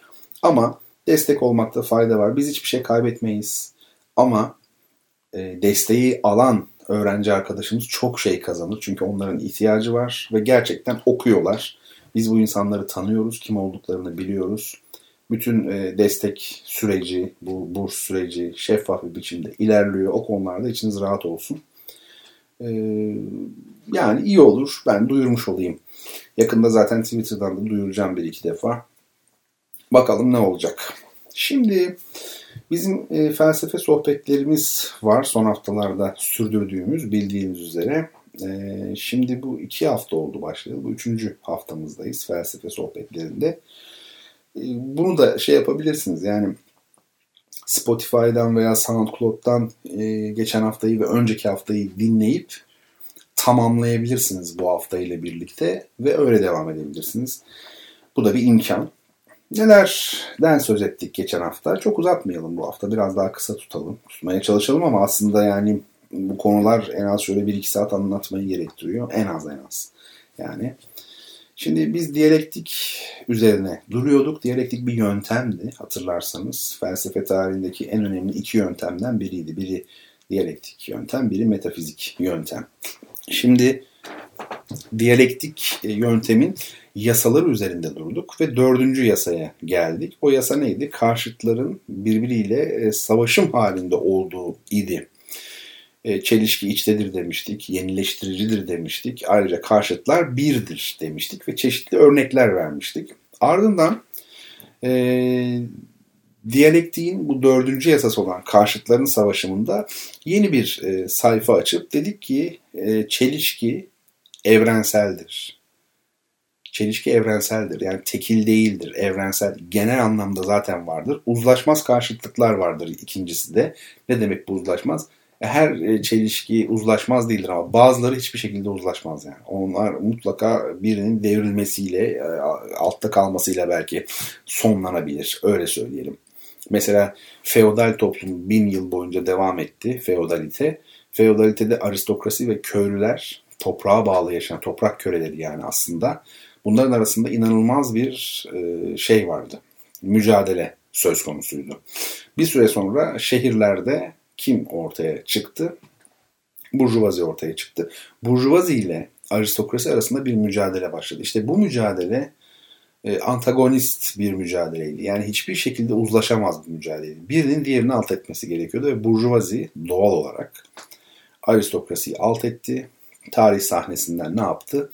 Ama destek olmakta fayda var. Biz hiçbir şey kaybetmeyiz. Ama e, desteği alan öğrenci arkadaşımız çok şey kazanır. Çünkü onların ihtiyacı var ve gerçekten okuyorlar. Biz bu insanları tanıyoruz, kim olduklarını biliyoruz. Bütün e, destek süreci, bu burs süreci şeffaf bir biçimde ilerliyor. O konularda içiniz rahat olsun. E, yani iyi olur. Ben duyurmuş olayım. Yakında zaten Twitter'dan da duyuracağım bir iki defa. Bakalım ne olacak. Şimdi bizim e, felsefe sohbetlerimiz var son haftalarda sürdürdüğümüz bildiğiniz üzere. E, şimdi bu iki hafta oldu başlayalı. Bu üçüncü haftamızdayız felsefe sohbetlerinde. E, bunu da şey yapabilirsiniz yani Spotify'dan veya SoundCloud'dan e, geçen haftayı ve önceki haftayı dinleyip tamamlayabilirsiniz bu hafta ile birlikte ve öyle devam edebilirsiniz. Bu da bir imkan. Nelerden söz ettik geçen hafta? Çok uzatmayalım bu hafta. Biraz daha kısa tutalım. Tutmaya çalışalım ama aslında yani bu konular en az şöyle 1-2 saat anlatmayı gerektiriyor. En az en az. Yani şimdi biz diyalektik üzerine duruyorduk. Diyalektik bir yöntemdi hatırlarsanız. Felsefe tarihindeki en önemli iki yöntemden biriydi. Biri diyalektik yöntem, biri metafizik yöntem. Şimdi diyalektik yöntemin yasaları üzerinde durduk ve dördüncü yasaya geldik. O yasa neydi? Karşıtların birbiriyle e, savaşım halinde olduğu idi. E, çelişki içtedir demiştik, yenileştiricidir demiştik. Ayrıca karşıtlar birdir demiştik ve çeşitli örnekler vermiştik. Ardından e, diyalektiğin bu dördüncü yasası olan karşıtların savaşımında yeni bir e, sayfa açıp dedik ki e, çelişki evrenseldir çelişki evrenseldir. Yani tekil değildir, evrensel. Genel anlamda zaten vardır. Uzlaşmaz karşıtlıklar vardır ikincisi de. Ne demek bu uzlaşmaz? E, her e, çelişki uzlaşmaz değildir ama bazıları hiçbir şekilde uzlaşmaz yani. Onlar mutlaka birinin devrilmesiyle, e, altta kalmasıyla belki sonlanabilir. Öyle söyleyelim. Mesela feodal toplum bin yıl boyunca devam etti, feodalite. Feodalitede aristokrasi ve köylüler toprağa bağlı yaşayan, toprak köleleri yani aslında Bunların arasında inanılmaz bir e, şey vardı. Mücadele söz konusuydu. Bir süre sonra şehirlerde kim ortaya çıktı? Burjuvazi ortaya çıktı. Burjuvazi ile aristokrasi arasında bir mücadele başladı. İşte bu mücadele e, antagonist bir mücadeleydi. Yani hiçbir şekilde uzlaşamaz bir mücadeleydi. Birinin diğerini alt etmesi gerekiyordu ve Burjuvazi doğal olarak aristokrasiyi alt etti. Tarih sahnesinden ne yaptı?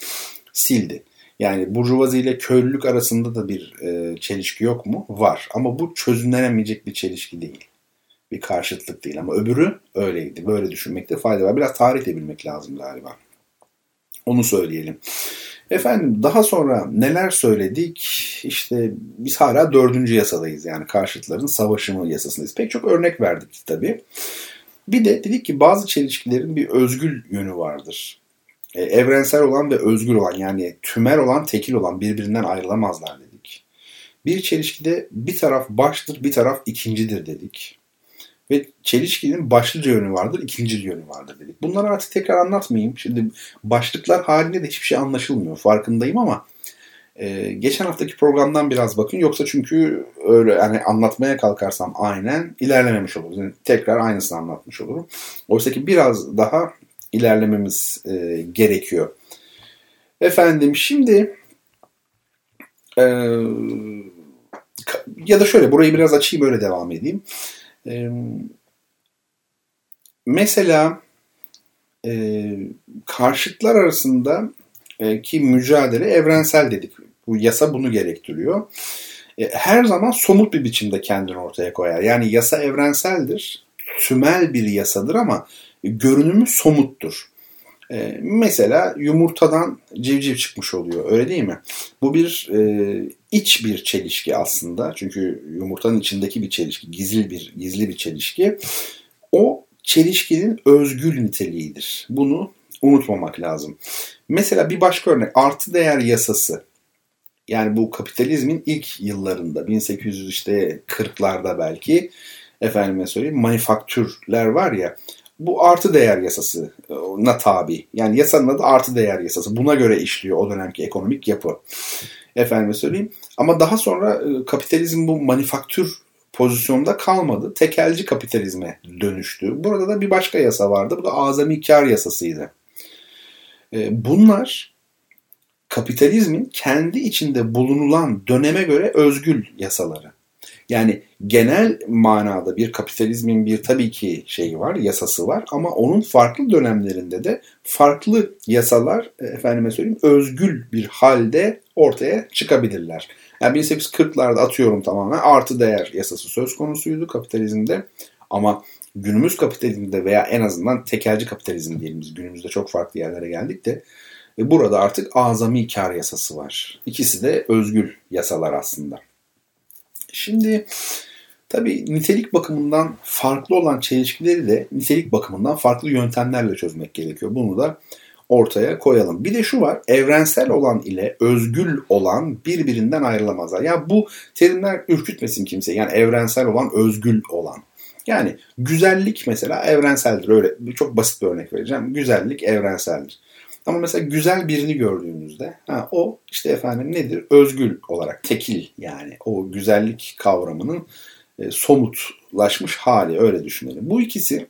Sildi. Yani Burjuvazi ile köylülük arasında da bir e, çelişki yok mu? Var. Ama bu çözümlenemeyecek bir çelişki değil. Bir karşıtlık değil. Ama öbürü öyleydi. Böyle düşünmekte fayda var. Biraz tarih de bilmek lazım galiba. Onu söyleyelim. Efendim daha sonra neler söyledik? İşte biz hala dördüncü yasadayız. Yani karşıtların savaşımı yasasındayız. Pek çok örnek verdik tabii. Bir de dedik ki bazı çelişkilerin bir özgül yönü vardır. E, evrensel olan ve özgür olan yani tümer olan tekil olan birbirinden ayrılamazlar dedik. Bir çelişkide bir taraf baştır bir taraf ikincidir dedik. Ve çelişkinin başlıca yönü vardır, ikinci yönü vardır dedik. Bunları artık tekrar anlatmayayım. Şimdi başlıklar halinde de hiçbir şey anlaşılmıyor. Farkındayım ama e, geçen haftaki programdan biraz bakın. Yoksa çünkü öyle yani anlatmaya kalkarsam aynen ilerlememiş oluruz. Yani tekrar aynısını anlatmış olurum. Oysa ki biraz daha ilerlememiz e, gerekiyor. Efendim şimdi e, ya da şöyle burayı biraz açayım öyle devam edeyim. E, mesela e, karşıtlar arasında e, ki mücadele evrensel dedik. Bu yasa bunu gerektiriyor. E, her zaman somut bir biçimde kendini ortaya koyar. Yani yasa evrenseldir, tümel bir yasadır ama görünümü somuttur. E, mesela yumurtadan civciv çıkmış oluyor öyle değil mi? Bu bir e, iç bir çelişki aslında. Çünkü yumurtanın içindeki bir çelişki, gizli bir gizli bir çelişki. O çelişkinin özgül niteliğidir. Bunu unutmamak lazım. Mesela bir başka örnek artı değer yasası. Yani bu kapitalizmin ilk yıllarında 1800 işte 40'larda belki efendime söyleyeyim manifaktürler var ya bu artı değer yasasına tabi. Yani yasanın adı artı değer yasası. Buna göre işliyor o dönemki ekonomik yapı. Efendime söyleyeyim. Ama daha sonra e, kapitalizm bu manifaktür pozisyonda kalmadı. Tekelci kapitalizme dönüştü. Burada da bir başka yasa vardı. Bu da azami kar yasasıydı. E, bunlar kapitalizmin kendi içinde bulunulan döneme göre özgül yasaları. Yani genel manada bir kapitalizmin bir tabii ki şeyi var, yasası var ama onun farklı dönemlerinde de farklı yasalar efendime söyleyeyim özgül bir halde ortaya çıkabilirler. Yani 1840'larda atıyorum tamamen artı değer yasası söz konusuydu kapitalizmde ama günümüz kapitalizmde veya en azından tekelci kapitalizm diyelim biz günümüzde çok farklı yerlere geldik de ve burada artık azami kar yasası var. İkisi de özgül yasalar aslında. Şimdi tabii nitelik bakımından farklı olan çelişkileri de nitelik bakımından farklı yöntemlerle çözmek gerekiyor. Bunu da ortaya koyalım. Bir de şu var, evrensel olan ile özgül olan birbirinden ayrılamazlar. Ya bu terimler ürkütmesin kimse. Yani evrensel olan, özgül olan. Yani güzellik mesela evrenseldir. Öyle çok basit bir örnek vereceğim. Güzellik evrenseldir. Ama mesela güzel birini gördüğümüzde ha, o işte efendim nedir? Özgül olarak tekil yani o güzellik kavramının e, somutlaşmış hali öyle düşünelim. Bu ikisi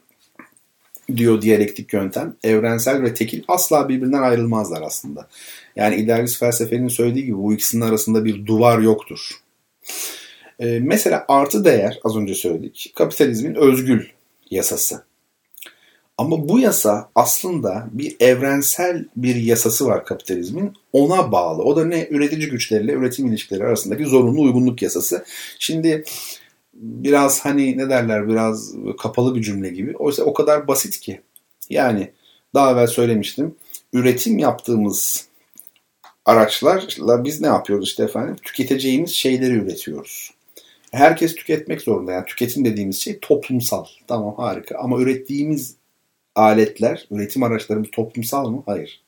diyor diyalektik yöntem evrensel ve tekil asla birbirinden ayrılmazlar aslında. Yani idealist felsefenin söylediği gibi bu ikisinin arasında bir duvar yoktur. Ee, mesela artı değer az önce söyledik kapitalizmin özgül yasası. Ama bu yasa aslında bir evrensel bir yasası var kapitalizmin. Ona bağlı. O da ne? Üretici güçleriyle üretim ilişkileri arasındaki zorunlu uygunluk yasası. Şimdi biraz hani ne derler biraz kapalı bir cümle gibi. Oysa o kadar basit ki. Yani daha evvel söylemiştim. Üretim yaptığımız araçlarla biz ne yapıyoruz işte efendim? Tüketeceğimiz şeyleri üretiyoruz. Herkes tüketmek zorunda. Yani tüketim dediğimiz şey toplumsal. Tamam harika. Ama ürettiğimiz aletler, üretim araçlarımız toplumsal mı? Hayır.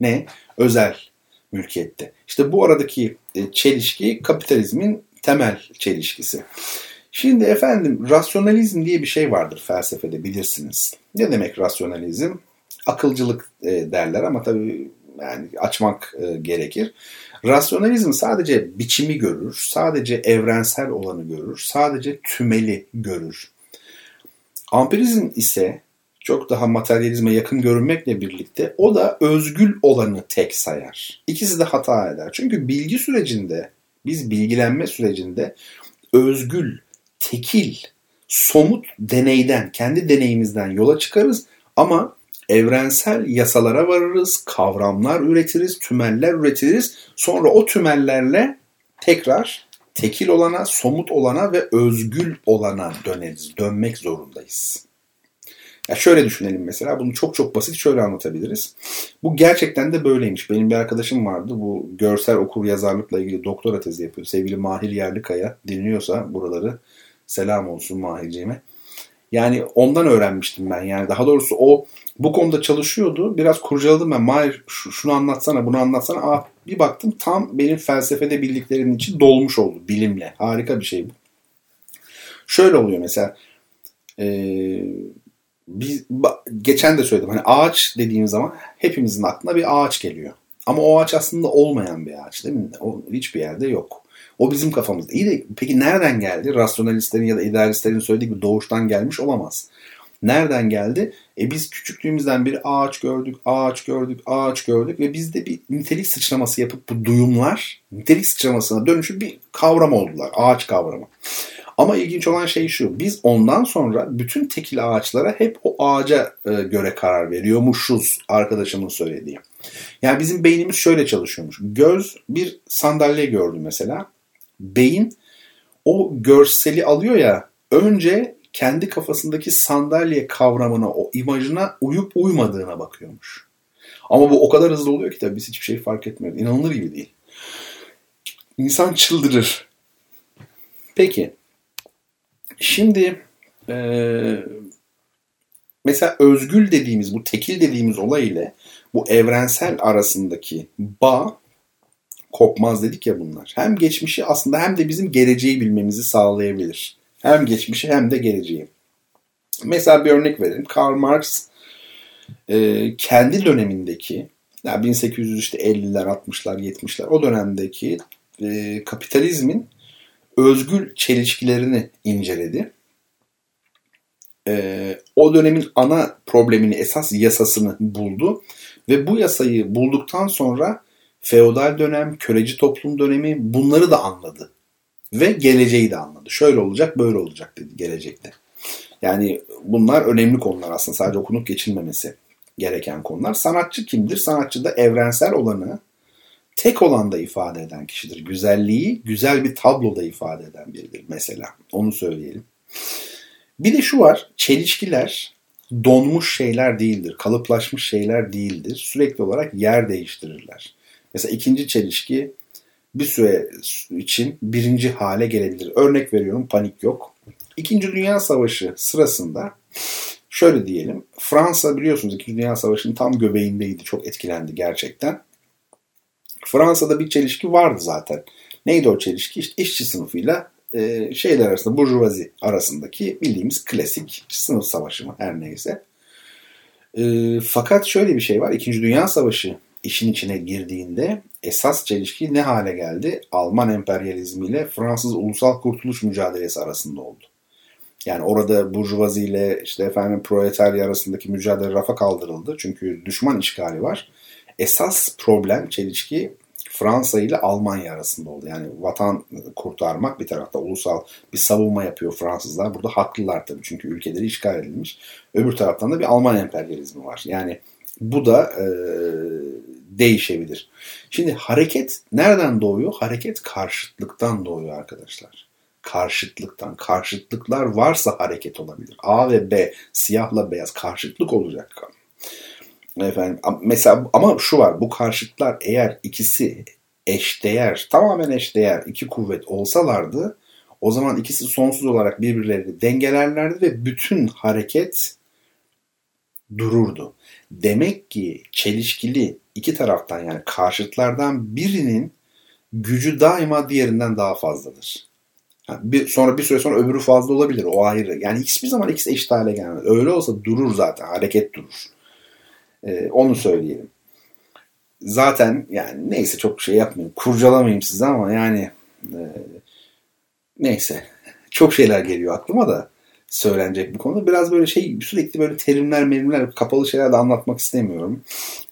Ne? Özel mülkiyette. İşte bu aradaki e, çelişki kapitalizmin temel çelişkisi. Şimdi efendim rasyonalizm diye bir şey vardır felsefede bilirsiniz. Ne demek rasyonalizm? Akılcılık e, derler ama tabii yani açmak e, gerekir. Rasyonalizm sadece biçimi görür, sadece evrensel olanı görür, sadece tümeli görür. Ampirizm ise çok daha materyalizme yakın görünmekle birlikte o da özgül olanı tek sayar. İkisi de hata eder. Çünkü bilgi sürecinde Biz bilgilenme sürecinde özgül, tekil, somut deneyden, kendi deneyimizden yola çıkarız ama evrensel yasalara varırız, kavramlar üretiriz, tümeller üretiriz. Sonra o tümellerle tekrar tekil olana, somut olana ve özgül olana döneriz. Dönmek zorundayız. Ya şöyle düşünelim mesela bunu çok çok basit şöyle anlatabiliriz. Bu gerçekten de böyleymiş. Benim bir arkadaşım vardı bu görsel okur yazarlıkla ilgili doktora tezi yapıyor. Sevgili Mahir Yerlikaya dinliyorsa buraları selam olsun Mahirciğime. Yani ondan öğrenmiştim ben. Yani daha doğrusu o bu konuda çalışıyordu. Biraz kurcaladım ben. Mahir şunu anlatsana bunu anlatsana. Aa, bir baktım tam benim felsefede bildiklerimin için dolmuş oldu bilimle. Harika bir şey bu. Şöyle oluyor mesela. Eee biz geçen de söyledim hani ağaç dediğim zaman hepimizin aklına bir ağaç geliyor. Ama o ağaç aslında olmayan bir ağaç değil mi? O hiçbir yerde yok. O bizim kafamızda. İyi de peki nereden geldi? Rasyonalistlerin ya da idealistlerin söylediği gibi doğuştan gelmiş olamaz. Nereden geldi? E biz küçüklüğümüzden beri ağaç gördük, ağaç gördük, ağaç gördük ve bizde bir nitelik sıçraması yapıp bu duyumlar nitelik sıçramasına dönüşüp bir kavram oldular. Ağaç kavramı. Ama ilginç olan şey şu. Biz ondan sonra bütün tekil ağaçlara hep o ağaca e, göre karar veriyormuşuz arkadaşımın söylediği. Yani bizim beynimiz şöyle çalışıyormuş. Göz bir sandalye gördü mesela. Beyin o görseli alıyor ya önce kendi kafasındaki sandalye kavramına, o imajına uyup uymadığına bakıyormuş. Ama bu o kadar hızlı oluyor ki tabii biz hiçbir şey fark etmiyoruz. İnanılır gibi değil. İnsan çıldırır. Peki Şimdi e, mesela özgül dediğimiz bu tekil dediğimiz olay ile bu evrensel arasındaki bağ kopmaz dedik ya bunlar. Hem geçmişi aslında hem de bizim geleceği bilmemizi sağlayabilir. Hem geçmişi hem de geleceği. Mesela bir örnek verelim. Karl Marx e, kendi dönemindeki yani 1850'ler, 60'lar, 70'ler o dönemdeki e, kapitalizmin özgül çelişkilerini inceledi. Ee, o dönemin ana problemini, esas yasasını buldu ve bu yasayı bulduktan sonra feodal dönem, köleci toplum dönemi bunları da anladı ve geleceği de anladı. Şöyle olacak, böyle olacak dedi gelecekte. Yani bunlar önemli konular aslında sadece okunup geçilmemesi gereken konular. Sanatçı kimdir? Sanatçı da evrensel olanı tek olanda ifade eden kişidir. Güzelliği güzel bir tabloda ifade eden biridir mesela. Onu söyleyelim. Bir de şu var. Çelişkiler donmuş şeyler değildir. Kalıplaşmış şeyler değildir. Sürekli olarak yer değiştirirler. Mesela ikinci çelişki bir süre için birinci hale gelebilir. Örnek veriyorum panik yok. İkinci Dünya Savaşı sırasında şöyle diyelim. Fransa biliyorsunuz İkinci Dünya Savaşı'nın tam göbeğindeydi. Çok etkilendi gerçekten. Fransa'da bir çelişki vardı zaten. Neydi o çelişki? İşte işçi sınıfıyla e, şeyler arasında, burjuvazi arasındaki bildiğimiz klasik sınıf savaşı mı her neyse. E, fakat şöyle bir şey var. İkinci Dünya Savaşı işin içine girdiğinde esas çelişki ne hale geldi? Alman emperyalizmiyle Fransız ulusal kurtuluş mücadelesi arasında oldu. Yani orada burjuvazi ile işte efendim proletarya arasındaki mücadele rafa kaldırıldı. Çünkü düşman işgali var esas problem çelişki Fransa ile Almanya arasında oldu. Yani vatan kurtarmak bir tarafta ulusal bir savunma yapıyor Fransızlar. Burada haklılar tabii çünkü ülkeleri işgal edilmiş. Öbür taraftan da bir Alman emperyalizmi var. Yani bu da e, değişebilir. Şimdi hareket nereden doğuyor? Hareket karşıtlıktan doğuyor arkadaşlar. Karşıtlıktan. Karşıtlıklar varsa hareket olabilir. A ve B siyahla beyaz karşıtlık olacak Efendim mesela ama şu var bu karşıtlar eğer ikisi eşdeğer tamamen eşdeğer iki kuvvet olsalardı o zaman ikisi sonsuz olarak birbirlerini dengelerlerdi ve bütün hareket dururdu. Demek ki çelişkili iki taraftan yani karşıtlardan birinin gücü daima diğerinden daha fazladır. Yani bir, sonra bir süre sonra öbürü fazla olabilir o ayrı. Yani hiçbir zaman ikisi eşit hale gelmez. Öyle olsa durur zaten hareket durur. E, onu söyleyelim. Zaten yani neyse çok şey yapmayayım. Kurcalamayayım size ama yani e, neyse. Çok şeyler geliyor aklıma da söylenecek bir konu. Biraz böyle şey sürekli böyle terimler merimler kapalı şeyler de anlatmak istemiyorum.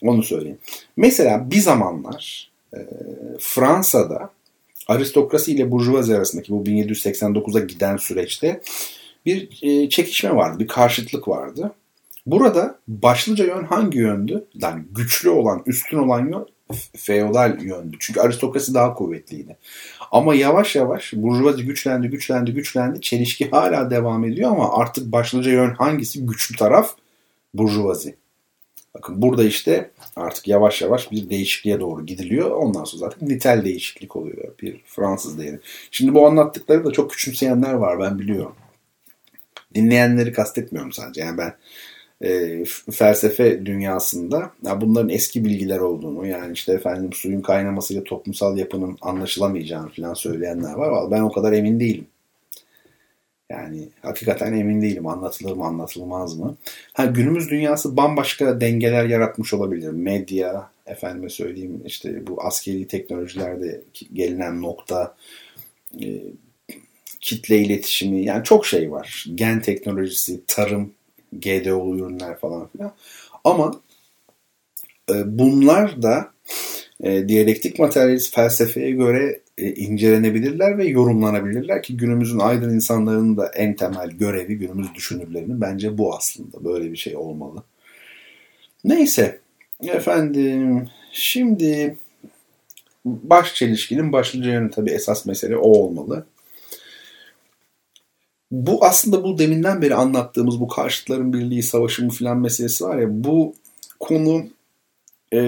Onu söyleyeyim. Mesela bir zamanlar e, Fransa'da aristokrasi ile burjuvazi arasındaki bu 1789'a giden süreçte bir e, çekişme vardı, bir karşıtlık vardı. Burada başlıca yön hangi yöndü? Yani güçlü olan, üstün olan yön feodal yöndü. Çünkü aristokrasi daha kuvvetliydi. Ama yavaş yavaş burjuvazi güçlendi, güçlendi, güçlendi. Çelişki hala devam ediyor ama artık başlıca yön hangisi? Güçlü taraf burjuvazi. Bakın burada işte artık yavaş yavaş bir değişikliğe doğru gidiliyor. Ondan sonra zaten nitel değişiklik oluyor. Bir Fransız değeri. Şimdi bu anlattıkları da çok küçümseyenler var ben biliyorum. Dinleyenleri kastetmiyorum sadece. Yani ben e, felsefe dünyasında ya bunların eski bilgiler olduğunu yani işte efendim suyun kaynamasıyla toplumsal yapının anlaşılamayacağını falan söyleyenler var. Ben o kadar emin değilim. Yani hakikaten emin değilim anlatılır mı anlatılmaz mı. Ha, günümüz dünyası bambaşka dengeler yaratmış olabilir. Medya, efendime söyleyeyim işte bu askeri teknolojilerde gelinen nokta, e, kitle iletişimi yani çok şey var. Gen teknolojisi, tarım, GDO ürünler falan filan. Ama e, bunlar da e, diyalektik materyalist felsefeye göre e, incelenebilirler ve yorumlanabilirler ki günümüzün aydın insanların da en temel görevi günümüz düşünürlerinin bence bu aslında. Böyle bir şey olmalı. Neyse efendim şimdi baş çelişkinin başlıca yönü tabii esas mesele o olmalı. Bu aslında bu deminden beri anlattığımız bu karşıtların birliği, savaşı filan meselesi var ya bu konu e,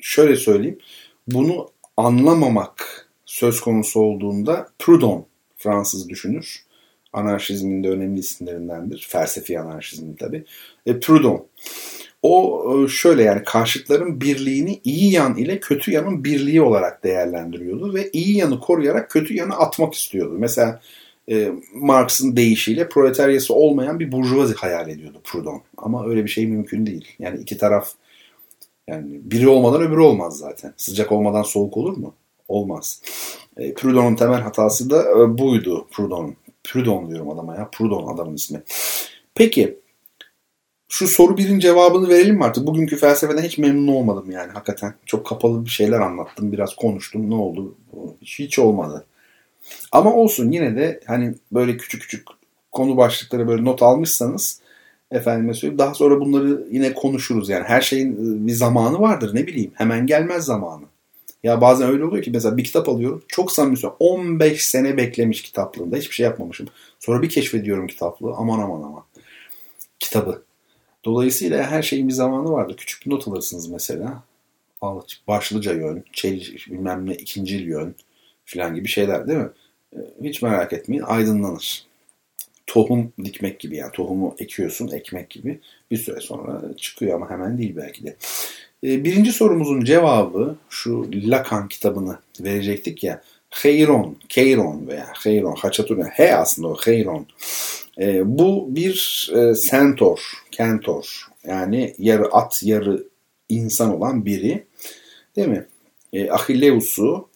şöyle söyleyeyim. Bunu anlamamak söz konusu olduğunda Proudhon Fransız düşünür. Anarşizmin de önemli isimlerindendir. Felsefi anarşizmin tabi. E, Proudhon. O e, şöyle yani karşıtların birliğini iyi yan ile kötü yanın birliği olarak değerlendiriyordu ve iyi yanı koruyarak kötü yanı atmak istiyordu. Mesela e, Marx'ın deyişiyle proletaryası olmayan bir burjuvazi hayal ediyordu Proudhon. Ama öyle bir şey mümkün değil. Yani iki taraf yani biri olmadan öbürü olmaz zaten. Sıcak olmadan soğuk olur mu? Olmaz. E, Proudhon'un temel hatası da e, buydu Proudhon. Proudhon diyorum adama ya. Proudhon adamın ismi. Peki şu soru birin cevabını verelim mi artık? Bugünkü felsefeden hiç memnun olmadım yani hakikaten. Çok kapalı bir şeyler anlattım. Biraz konuştum. Ne oldu? Hiç, olmadı. Ama olsun yine de hani böyle küçük küçük konu başlıkları böyle not almışsanız efendime söyleyeyim daha sonra bunları yine konuşuruz. Yani her şeyin ıı, bir zamanı vardır ne bileyim. Hemen gelmez zamanı. Ya bazen öyle oluyor ki mesela bir kitap alıyorum. Çok samimi söylüyorum. 15 sene beklemiş kitaplığında. Hiçbir şey yapmamışım. Sonra bir keşfediyorum kitaplığı. Aman aman aman. Kitabı. Dolayısıyla her şeyin bir zamanı vardır. Küçük bir not alırsınız mesela. Başlıca yön, çeliş, bilmem ne, ikincil yön filan gibi şeyler değil mi? Ee, hiç merak etmeyin aydınlanır. Tohum dikmek gibi yani tohumu ekiyorsun ekmek gibi bir süre sonra çıkıyor ama hemen değil belki de. Ee, birinci sorumuzun cevabı şu Lacan kitabını verecektik ya. Heiron, Keiron veya Heiron, Haçatur, He aslında o Heiron. E, bu bir e, sentor, kentor yani yarı at yarı insan olan biri değil mi? E, Achilleus'u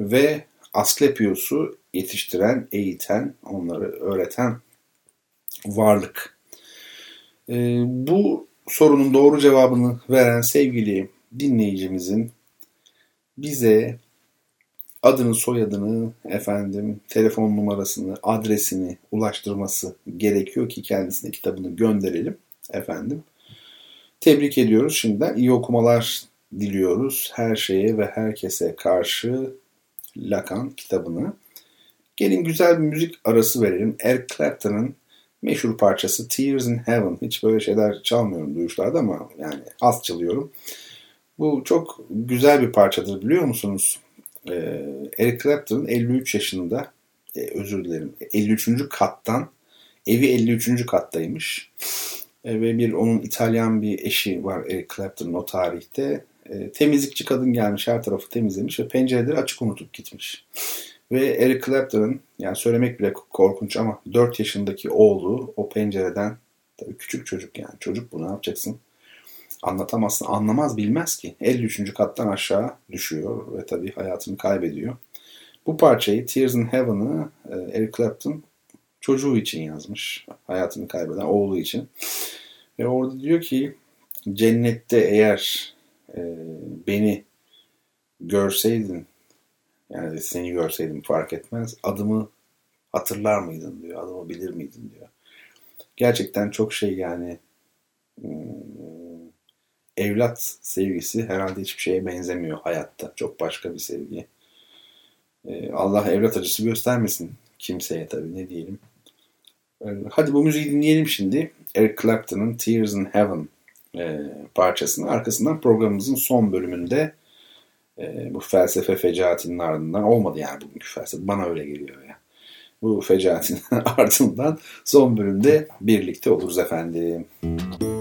ve Asklepios'u yetiştiren, eğiten, onları öğreten varlık. E, bu sorunun doğru cevabını veren sevgili dinleyicimizin bize adını, soyadını, efendim, telefon numarasını, adresini ulaştırması gerekiyor ki kendisine kitabını gönderelim efendim. Tebrik ediyoruz şimdiden. iyi okumalar diliyoruz. Her şeye ve herkese karşı Lacan kitabını. Gelin güzel bir müzik arası verelim. Eric Clapton'ın meşhur parçası Tears in Heaven. Hiç böyle şeyler çalmıyorum duyuşlarda ama yani az çalıyorum. Bu çok güzel bir parçadır biliyor musunuz? Ee, Eric Clapton 53 yaşında e, özür dilerim 53. kattan evi 53. kattaymış. E, ve bir onun İtalyan bir eşi var Eric Clapton'ın o tarihte. E, temizlikçi kadın gelmiş her tarafı temizlemiş ve pencereleri açık unutup gitmiş. Ve Eric Clapton'ın yani söylemek bile korkunç ama 4 yaşındaki oğlu o pencereden tabii küçük çocuk yani çocuk bu ne yapacaksın? Anlatamazsın, anlamaz bilmez ki. 53. kattan aşağı düşüyor ve tabii hayatını kaybediyor. Bu parçayı Tears in Heaven'ı e, Eric Clapton çocuğu için yazmış. Hayatını kaybeden oğlu için. Ve orada diyor ki cennette eğer e, beni görseydin Yani seni görseydim fark etmez. Adımı hatırlar mıydın diyor. Adımı bilir miydin diyor. Gerçekten çok şey yani hmm, evlat sevgisi herhalde hiçbir şeye benzemiyor hayatta. Çok başka bir sevgi. Ee, Allah evlat acısı göstermesin kimseye tabii ne diyelim. Ee, hadi bu müziği dinleyelim şimdi. Eric Clapton'ın Tears in Heaven e, parçasını. Arkasından programımızın son bölümünde e, bu felsefe fecaatinin ardından olmadı yani bugünkü felsefe. Bana öyle geliyor ya. Bu fecaatin ardından son bölümde birlikte oluruz efendim. Müzik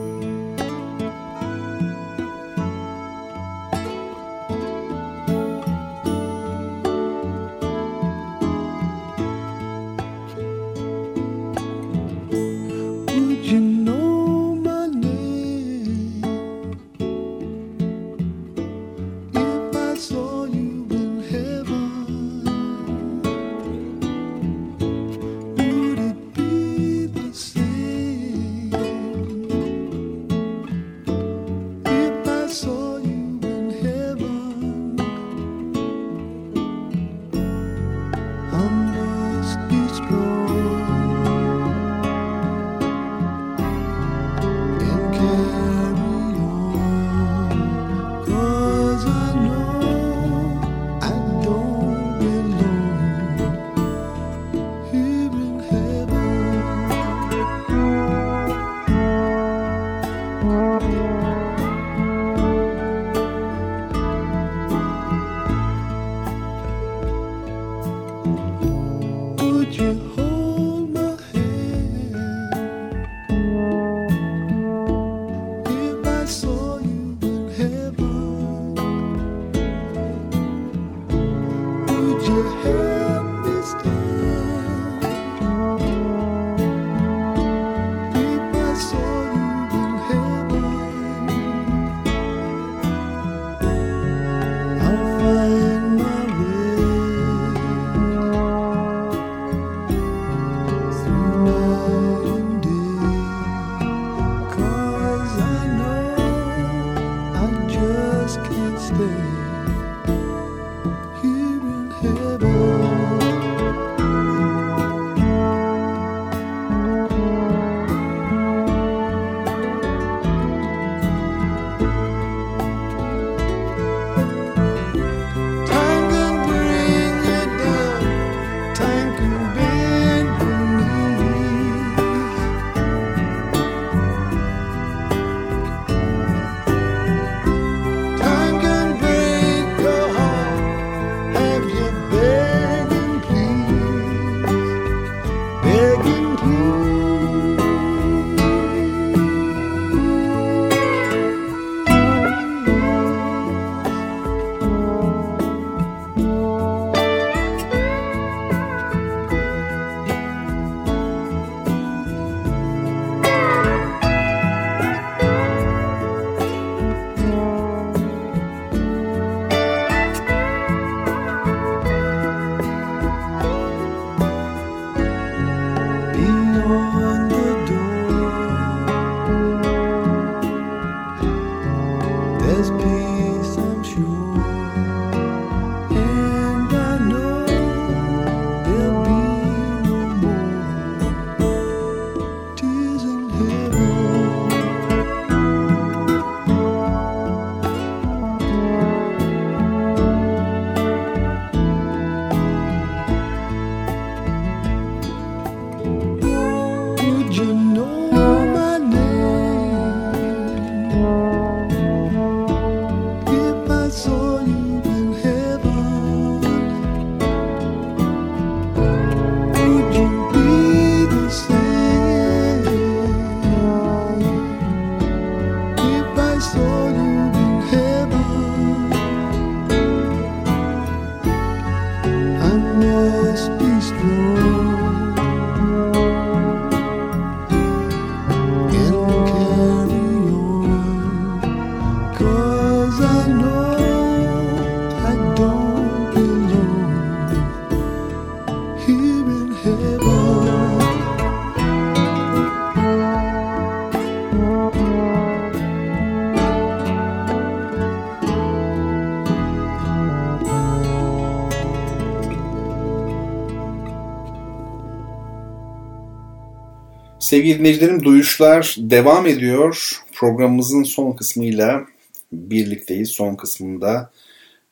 Sevgili dinleyicilerim Duyuşlar devam ediyor. Programımızın son kısmıyla birlikteyiz. Son kısmında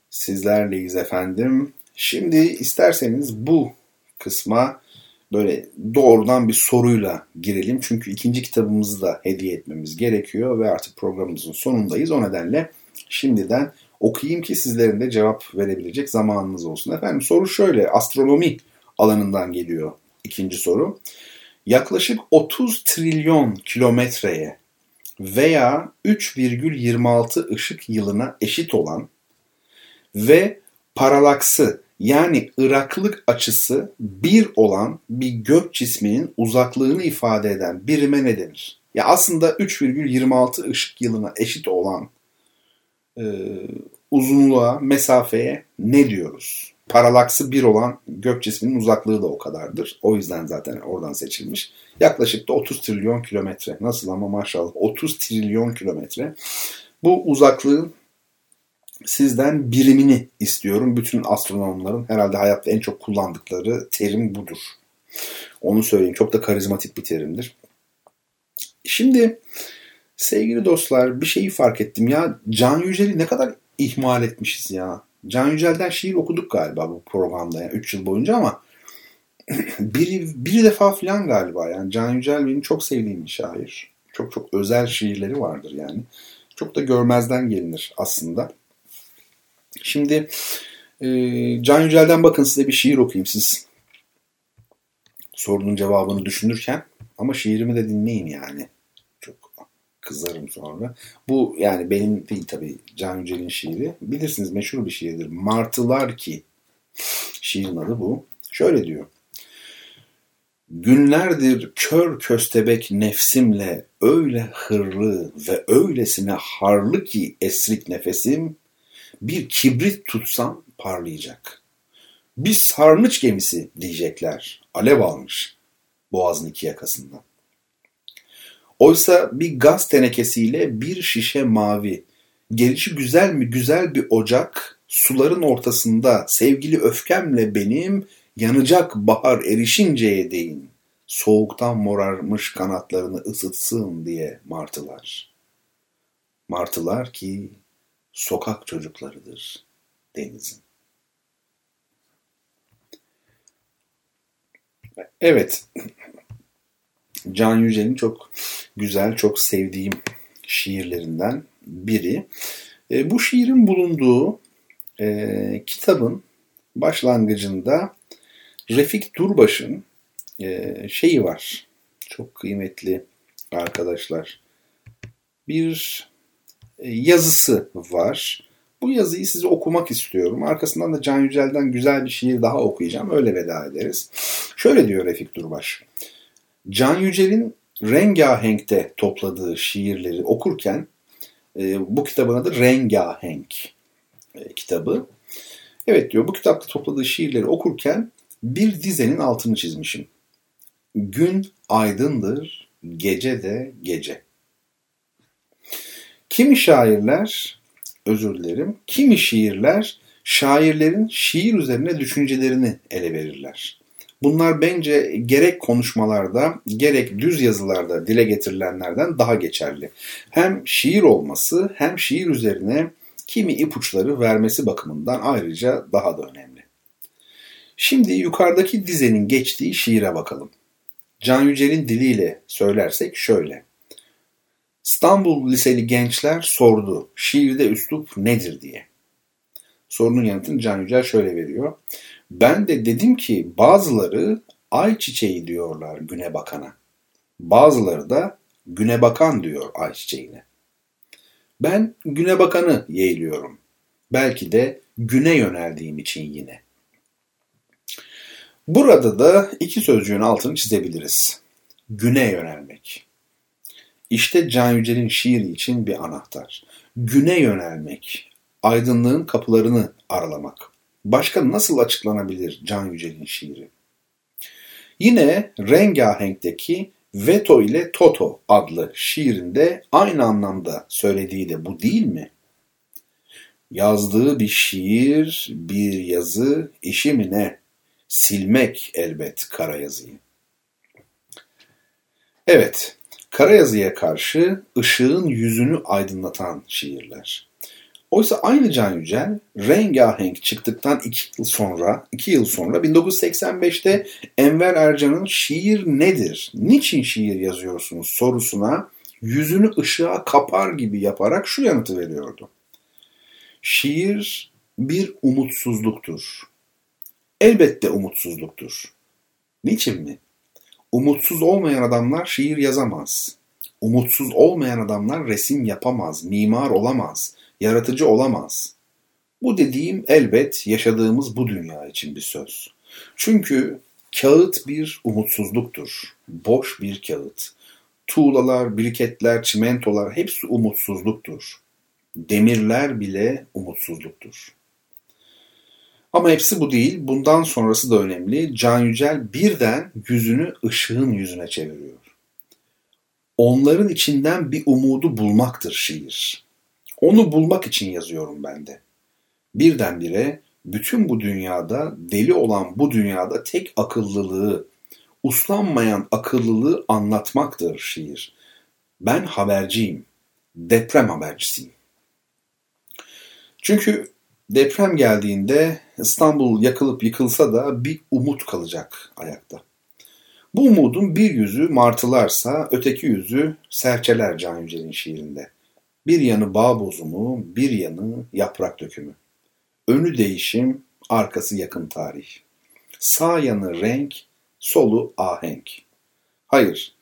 sizlerleyiz efendim. Şimdi isterseniz bu kısma böyle doğrudan bir soruyla girelim. Çünkü ikinci kitabımızı da hediye etmemiz gerekiyor ve artık programımızın sonundayız. O nedenle şimdiden okuyayım ki sizlerin de cevap verebilecek zamanınız olsun. Efendim soru şöyle astronomi alanından geliyor ikinci soru yaklaşık 30 trilyon kilometreye veya 3,26 ışık yılına eşit olan ve paralaksı yani ıraklık açısı bir olan bir gök cisminin uzaklığını ifade eden birime ne denir? Ya aslında 3,26 ışık yılına eşit olan e, uzunluğa, mesafeye ne diyoruz? Paralaksı bir olan gök cisminin uzaklığı da o kadardır. O yüzden zaten oradan seçilmiş. Yaklaşık da 30 trilyon kilometre. Nasıl ama maşallah 30 trilyon kilometre. Bu uzaklığın sizden birimini istiyorum. Bütün astronomların herhalde hayatta en çok kullandıkları terim budur. Onu söyleyeyim. Çok da karizmatik bir terimdir. Şimdi sevgili dostlar bir şeyi fark ettim ya. Can Yücel'i ne kadar ihmal etmişiz ya. Can Yücel'den şiir okuduk galiba bu programda yani 3 yıl boyunca ama bir, bir defa falan galiba yani Can Yücel benim çok sevdiğim bir şair. Çok çok özel şiirleri vardır yani. Çok da görmezden gelinir aslında. Şimdi e, Can Yücel'den bakın size bir şiir okuyayım siz sorunun cevabını düşünürken ama şiirimi de dinleyin yani kızarım sonra. Bu yani benim değil tabii Can Yücel'in şiiri. Bilirsiniz meşhur bir şiirdir. Martılar ki şiirin adı bu. Şöyle diyor. Günlerdir kör köstebek nefsimle öyle hırlı ve öylesine harlı ki esrik nefesim bir kibrit tutsam parlayacak. Bir sarnıç gemisi diyecekler. Alev almış boğazın iki yakasından. Oysa bir gaz tenekesiyle bir şişe mavi, gelişi güzel mi güzel bir ocak, suların ortasında sevgili öfkemle benim yanacak bahar erişinceye değin. Soğuktan morarmış kanatlarını ısıtsın diye martılar. Martılar ki sokak çocuklarıdır denizin. Evet, Can Yücel'in çok güzel, çok sevdiğim şiirlerinden biri. E, bu şiirin bulunduğu e, kitabın başlangıcında Refik Durbaş'ın e, şeyi var. Çok kıymetli arkadaşlar. Bir e, yazısı var. Bu yazıyı size okumak istiyorum. Arkasından da Can Yücel'den güzel bir şiir daha okuyacağım. Öyle veda ederiz. Şöyle diyor Refik Durbaş. Can Yücel'in Rengahenk'te topladığı şiirleri okurken e, bu kitabın adı Rengahenk e, kitabı. Evet diyor bu kitapta topladığı şiirleri okurken bir dizenin altını çizmişim. Gün aydındır, gece de gece. Kimi şairler, özür dilerim, kimi şiirler şairlerin şiir üzerine düşüncelerini ele verirler. Bunlar bence gerek konuşmalarda gerek düz yazılarda dile getirilenlerden daha geçerli. Hem şiir olması hem şiir üzerine kimi ipuçları vermesi bakımından ayrıca daha da önemli. Şimdi yukarıdaki dizenin geçtiği şiire bakalım. Can Yücel'in diliyle söylersek şöyle. İstanbul Liseli gençler sordu şiirde üslup nedir diye. Sorunun yanıtını Can Yücel şöyle veriyor. Ben de dedim ki bazıları ay çiçeği diyorlar güne bakana. Bazıları da güne bakan diyor ay çiçeğine. Ben güne bakanı yeğliyorum. Belki de güne yöneldiğim için yine. Burada da iki sözcüğün altını çizebiliriz. Güne yönelmek. İşte Can Yücel'in şiiri için bir anahtar. Güne yönelmek, aydınlığın kapılarını aralamak. Başka nasıl açıklanabilir Can Yücel'in şiiri? Yine Rengahenk'teki Veto ile Toto adlı şiirinde aynı anlamda söylediği de bu değil mi? Yazdığı bir şiir, bir yazı, işi mi ne? Silmek elbet kara yazıyı. Evet, kara yazıya karşı ışığın yüzünü aydınlatan şiirler. Oysa aynı Can Yücel rengahenk çıktıktan iki yıl sonra, iki yıl sonra 1985'te Enver Ercan'ın şiir nedir, niçin şiir yazıyorsunuz sorusuna yüzünü ışığa kapar gibi yaparak şu yanıtı veriyordu. Şiir bir umutsuzluktur. Elbette umutsuzluktur. Niçin mi? Umutsuz olmayan adamlar şiir yazamaz. Umutsuz olmayan adamlar resim yapamaz, mimar olamaz, yaratıcı olamaz. Bu dediğim elbet yaşadığımız bu dünya için bir söz. Çünkü kağıt bir umutsuzluktur. Boş bir kağıt. Tuğlalar, briketler, çimentolar hepsi umutsuzluktur. Demirler bile umutsuzluktur. Ama hepsi bu değil. Bundan sonrası da önemli. Can Yücel birden yüzünü ışığın yüzüne çeviriyor. Onların içinden bir umudu bulmaktır şiir. Onu bulmak için yazıyorum ben de. Birdenbire bütün bu dünyada, deli olan bu dünyada tek akıllılığı, uslanmayan akıllılığı anlatmaktır şiir. Ben haberciyim, deprem habercisiyim. Çünkü deprem geldiğinde İstanbul yakılıp yıkılsa da bir umut kalacak ayakta. Bu umudun bir yüzü martılarsa öteki yüzü serçeler Can Yücel'in şiirinde. Bir yanı bağ bozumu, bir yanı yaprak dökümü. Önü değişim, arkası yakın tarih. Sağ yanı renk, solu ahenk. Hayır,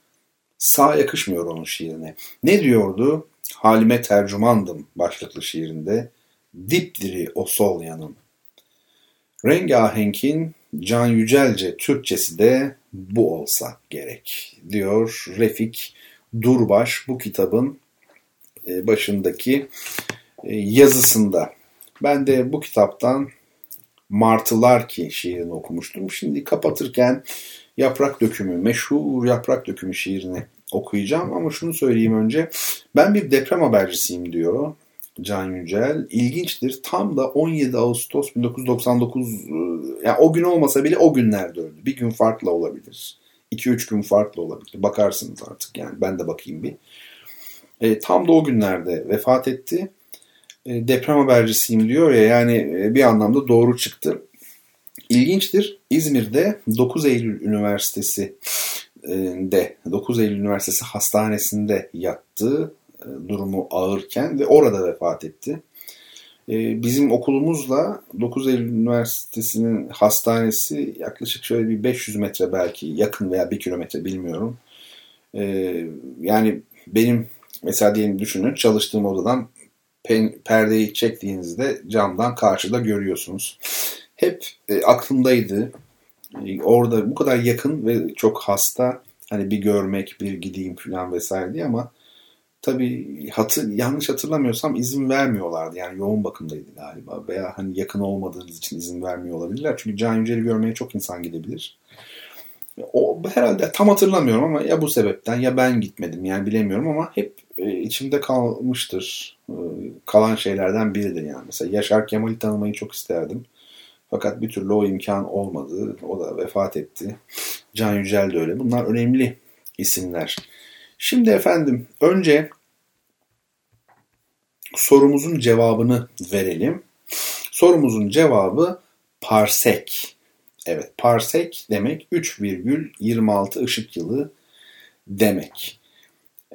sağ yakışmıyor onun şiirine. Ne diyordu? Halime tercümandım başlıklı şiirinde. Dipdiri o sol yanım. Rengahenk'in Can Yücelce Türkçesi de bu olsa gerek diyor Refik Durbaş bu kitabın başındaki e, yazısında. Ben de bu kitaptan Martılar ki şiirini okumuştum. Şimdi kapatırken Yaprak Dökümü, meşhur Yaprak Dökümü şiirini okuyacağım. Ama şunu söyleyeyim önce. Ben bir deprem habercisiyim diyor Can Yücel. İlginçtir. Tam da 17 Ağustos 1999 e, yani o gün olmasa bile o günlerde öldü. Bir gün farklı olabilir. 2-3 gün farklı olabilir. Bakarsınız artık yani ben de bakayım bir. E, tam da o günlerde vefat etti. E, deprem habercisiyim diyor ya yani e, bir anlamda doğru çıktı. İlginçtir. İzmir'de 9 Eylül Üniversitesi e, de 9 Eylül Üniversitesi hastanesinde yattı e, durumu ağırken ve orada vefat etti. Bizim okulumuzla 9 Eylül Üniversitesi'nin hastanesi yaklaşık şöyle bir 500 metre belki yakın veya 1 kilometre bilmiyorum. Yani benim mesela diyelim düşünün çalıştığım odadan pen, perdeyi çektiğinizde camdan karşıda görüyorsunuz. Hep e, aklımdaydı. E, orada bu kadar yakın ve çok hasta hani bir görmek, bir gideyim falan vesaire diye ama tabii hatır, yanlış hatırlamıyorsam izin vermiyorlardı. Yani yoğun bakımdaydı galiba veya hani yakın olmadığınız için izin vermiyor olabilirler. Çünkü Can Yücel'i görmeye çok insan gidebilir. O herhalde tam hatırlamıyorum ama ya bu sebepten ya ben gitmedim yani bilemiyorum ama hep içimde kalmıştır. E, kalan şeylerden biridir yani. Mesela Yaşar Kemal'i tanımayı çok isterdim. Fakat bir türlü o imkan olmadı. O da vefat etti. Can Yücel de öyle. Bunlar önemli isimler. Şimdi efendim önce sorumuzun cevabını verelim. Sorumuzun cevabı parsek. Evet parsek demek 3,26 ışık yılı demek.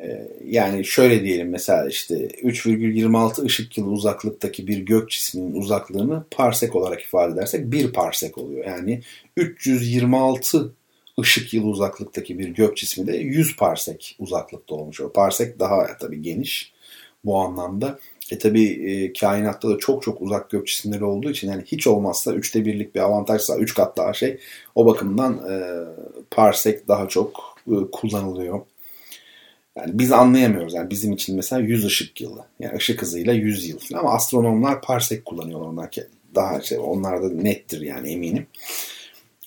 Ee, yani şöyle diyelim mesela işte 3,26 ışık yılı uzaklıktaki bir gök cisminin uzaklığını parsek olarak ifade edersek bir parsek oluyor. Yani 326 ışık yılı uzaklıktaki bir gök cismi de 100 parsek uzaklıkta olmuş. O parsek daha tabii geniş bu anlamda. E tabi e, kainatta da çok çok uzak gök cisimleri olduğu için yani hiç olmazsa üçte birlik bir avantajsa üç kat daha şey o bakımdan e, parsek daha çok e, kullanılıyor. Yani biz anlayamıyoruz. Yani bizim için mesela 100 ışık yılı. Yani ışık hızıyla 100 yıl falan. Ama astronomlar parsek kullanıyorlar onlar. Daha şey, onlar da nettir yani eminim.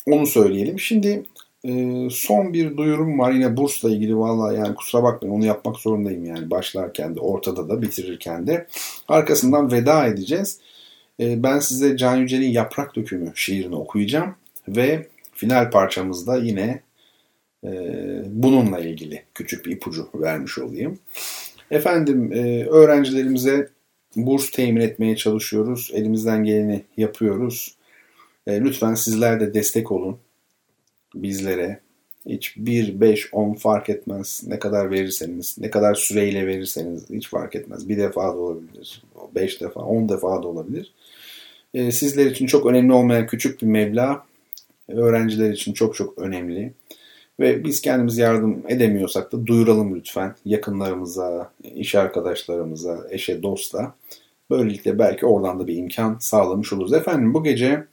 Onu söyleyelim. Şimdi ee, son bir duyurum var yine bursla ilgili valla yani kusura bakmayın onu yapmak zorundayım yani başlarken de ortada da bitirirken de. Arkasından veda edeceğiz. Ee, ben size Can Yücel'in Yaprak Dökümü şiirini okuyacağım ve final parçamızda yine e, bununla ilgili küçük bir ipucu vermiş olayım. Efendim e, öğrencilerimize burs temin etmeye çalışıyoruz. Elimizden geleni yapıyoruz. E, lütfen sizler de destek olun bizlere. Hiç 1, 5, 10 fark etmez. Ne kadar verirseniz, ne kadar süreyle verirseniz hiç fark etmez. Bir defa da olabilir, 5 defa, 10 defa da olabilir. E, sizler için çok önemli olmayan küçük bir meblağ öğrenciler için çok çok önemli. Ve biz kendimiz yardım edemiyorsak da duyuralım lütfen yakınlarımıza, iş arkadaşlarımıza, eşe, dosta. Böylelikle belki oradan da bir imkan sağlamış oluruz. Efendim bu gece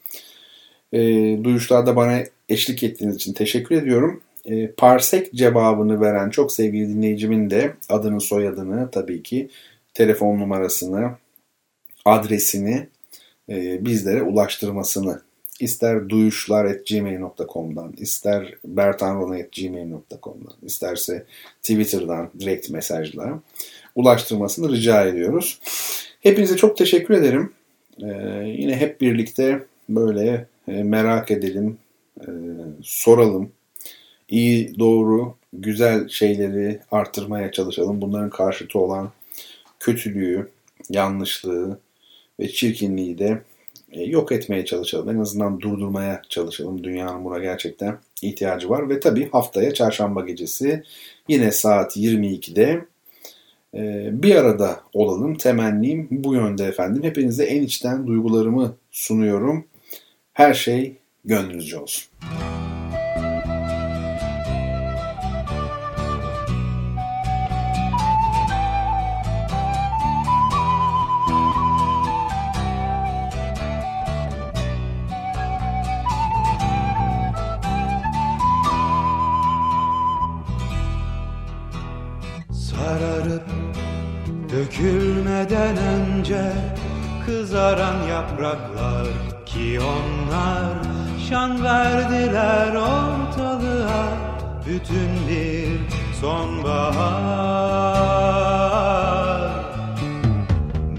e, duyuşlarda bana eşlik ettiğiniz için teşekkür ediyorum. E, parsek cevabını veren çok sevgili dinleyicimin de adını, soyadını, tabii ki telefon numarasını, adresini e, bizlere ulaştırmasını ister duyuşlar.gmail.com'dan, ister bertanrona.gmail.com'dan, isterse Twitter'dan direkt mesajla ulaştırmasını rica ediyoruz. Hepinize çok teşekkür ederim. Ee, yine hep birlikte böyle e, merak edelim, e, soralım. İyi, doğru, güzel şeyleri artırmaya çalışalım. Bunların karşıtı olan kötülüğü, yanlışlığı ve çirkinliği de yok etmeye çalışalım. En azından durdurmaya çalışalım. Dünyanın buna gerçekten ihtiyacı var. Ve tabii haftaya çarşamba gecesi yine saat 22'de e, bir arada olalım. Temennim bu yönde efendim. Hepinize en içten duygularımı sunuyorum. Her şey gönlünüzce olsun. Kızaran yapraklar ki onlar şan verdiler ortalığa bütün bir sonbahar.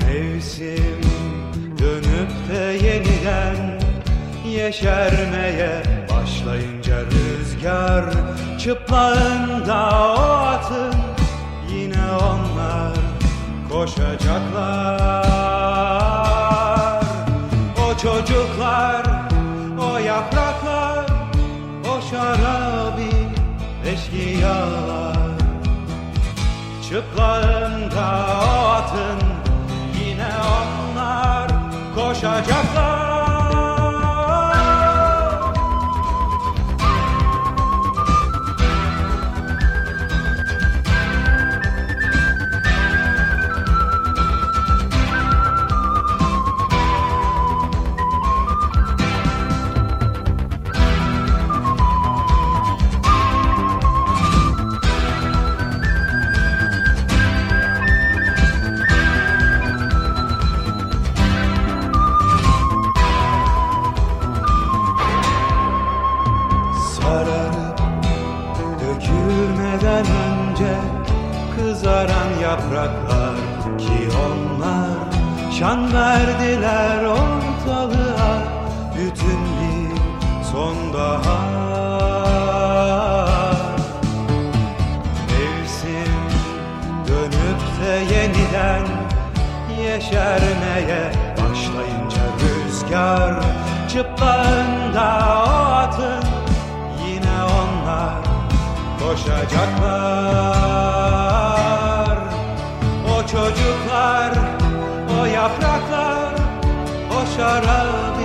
Mevsim dönüp de yeniden yeşermeye başlayınca rüzgar çıplağında o atın yine onlar koşacaklar eşkıyalar Çıplağında o atın yine onlar koşacaklar Şan verdiler ortalığa bütün bir sonbahar. Mevsim dönüp de yeniden yeşermeye başlayınca rüzgar Çıplağında o atın yine onlar koşacaklar. Çocuklar, o yapraklar, o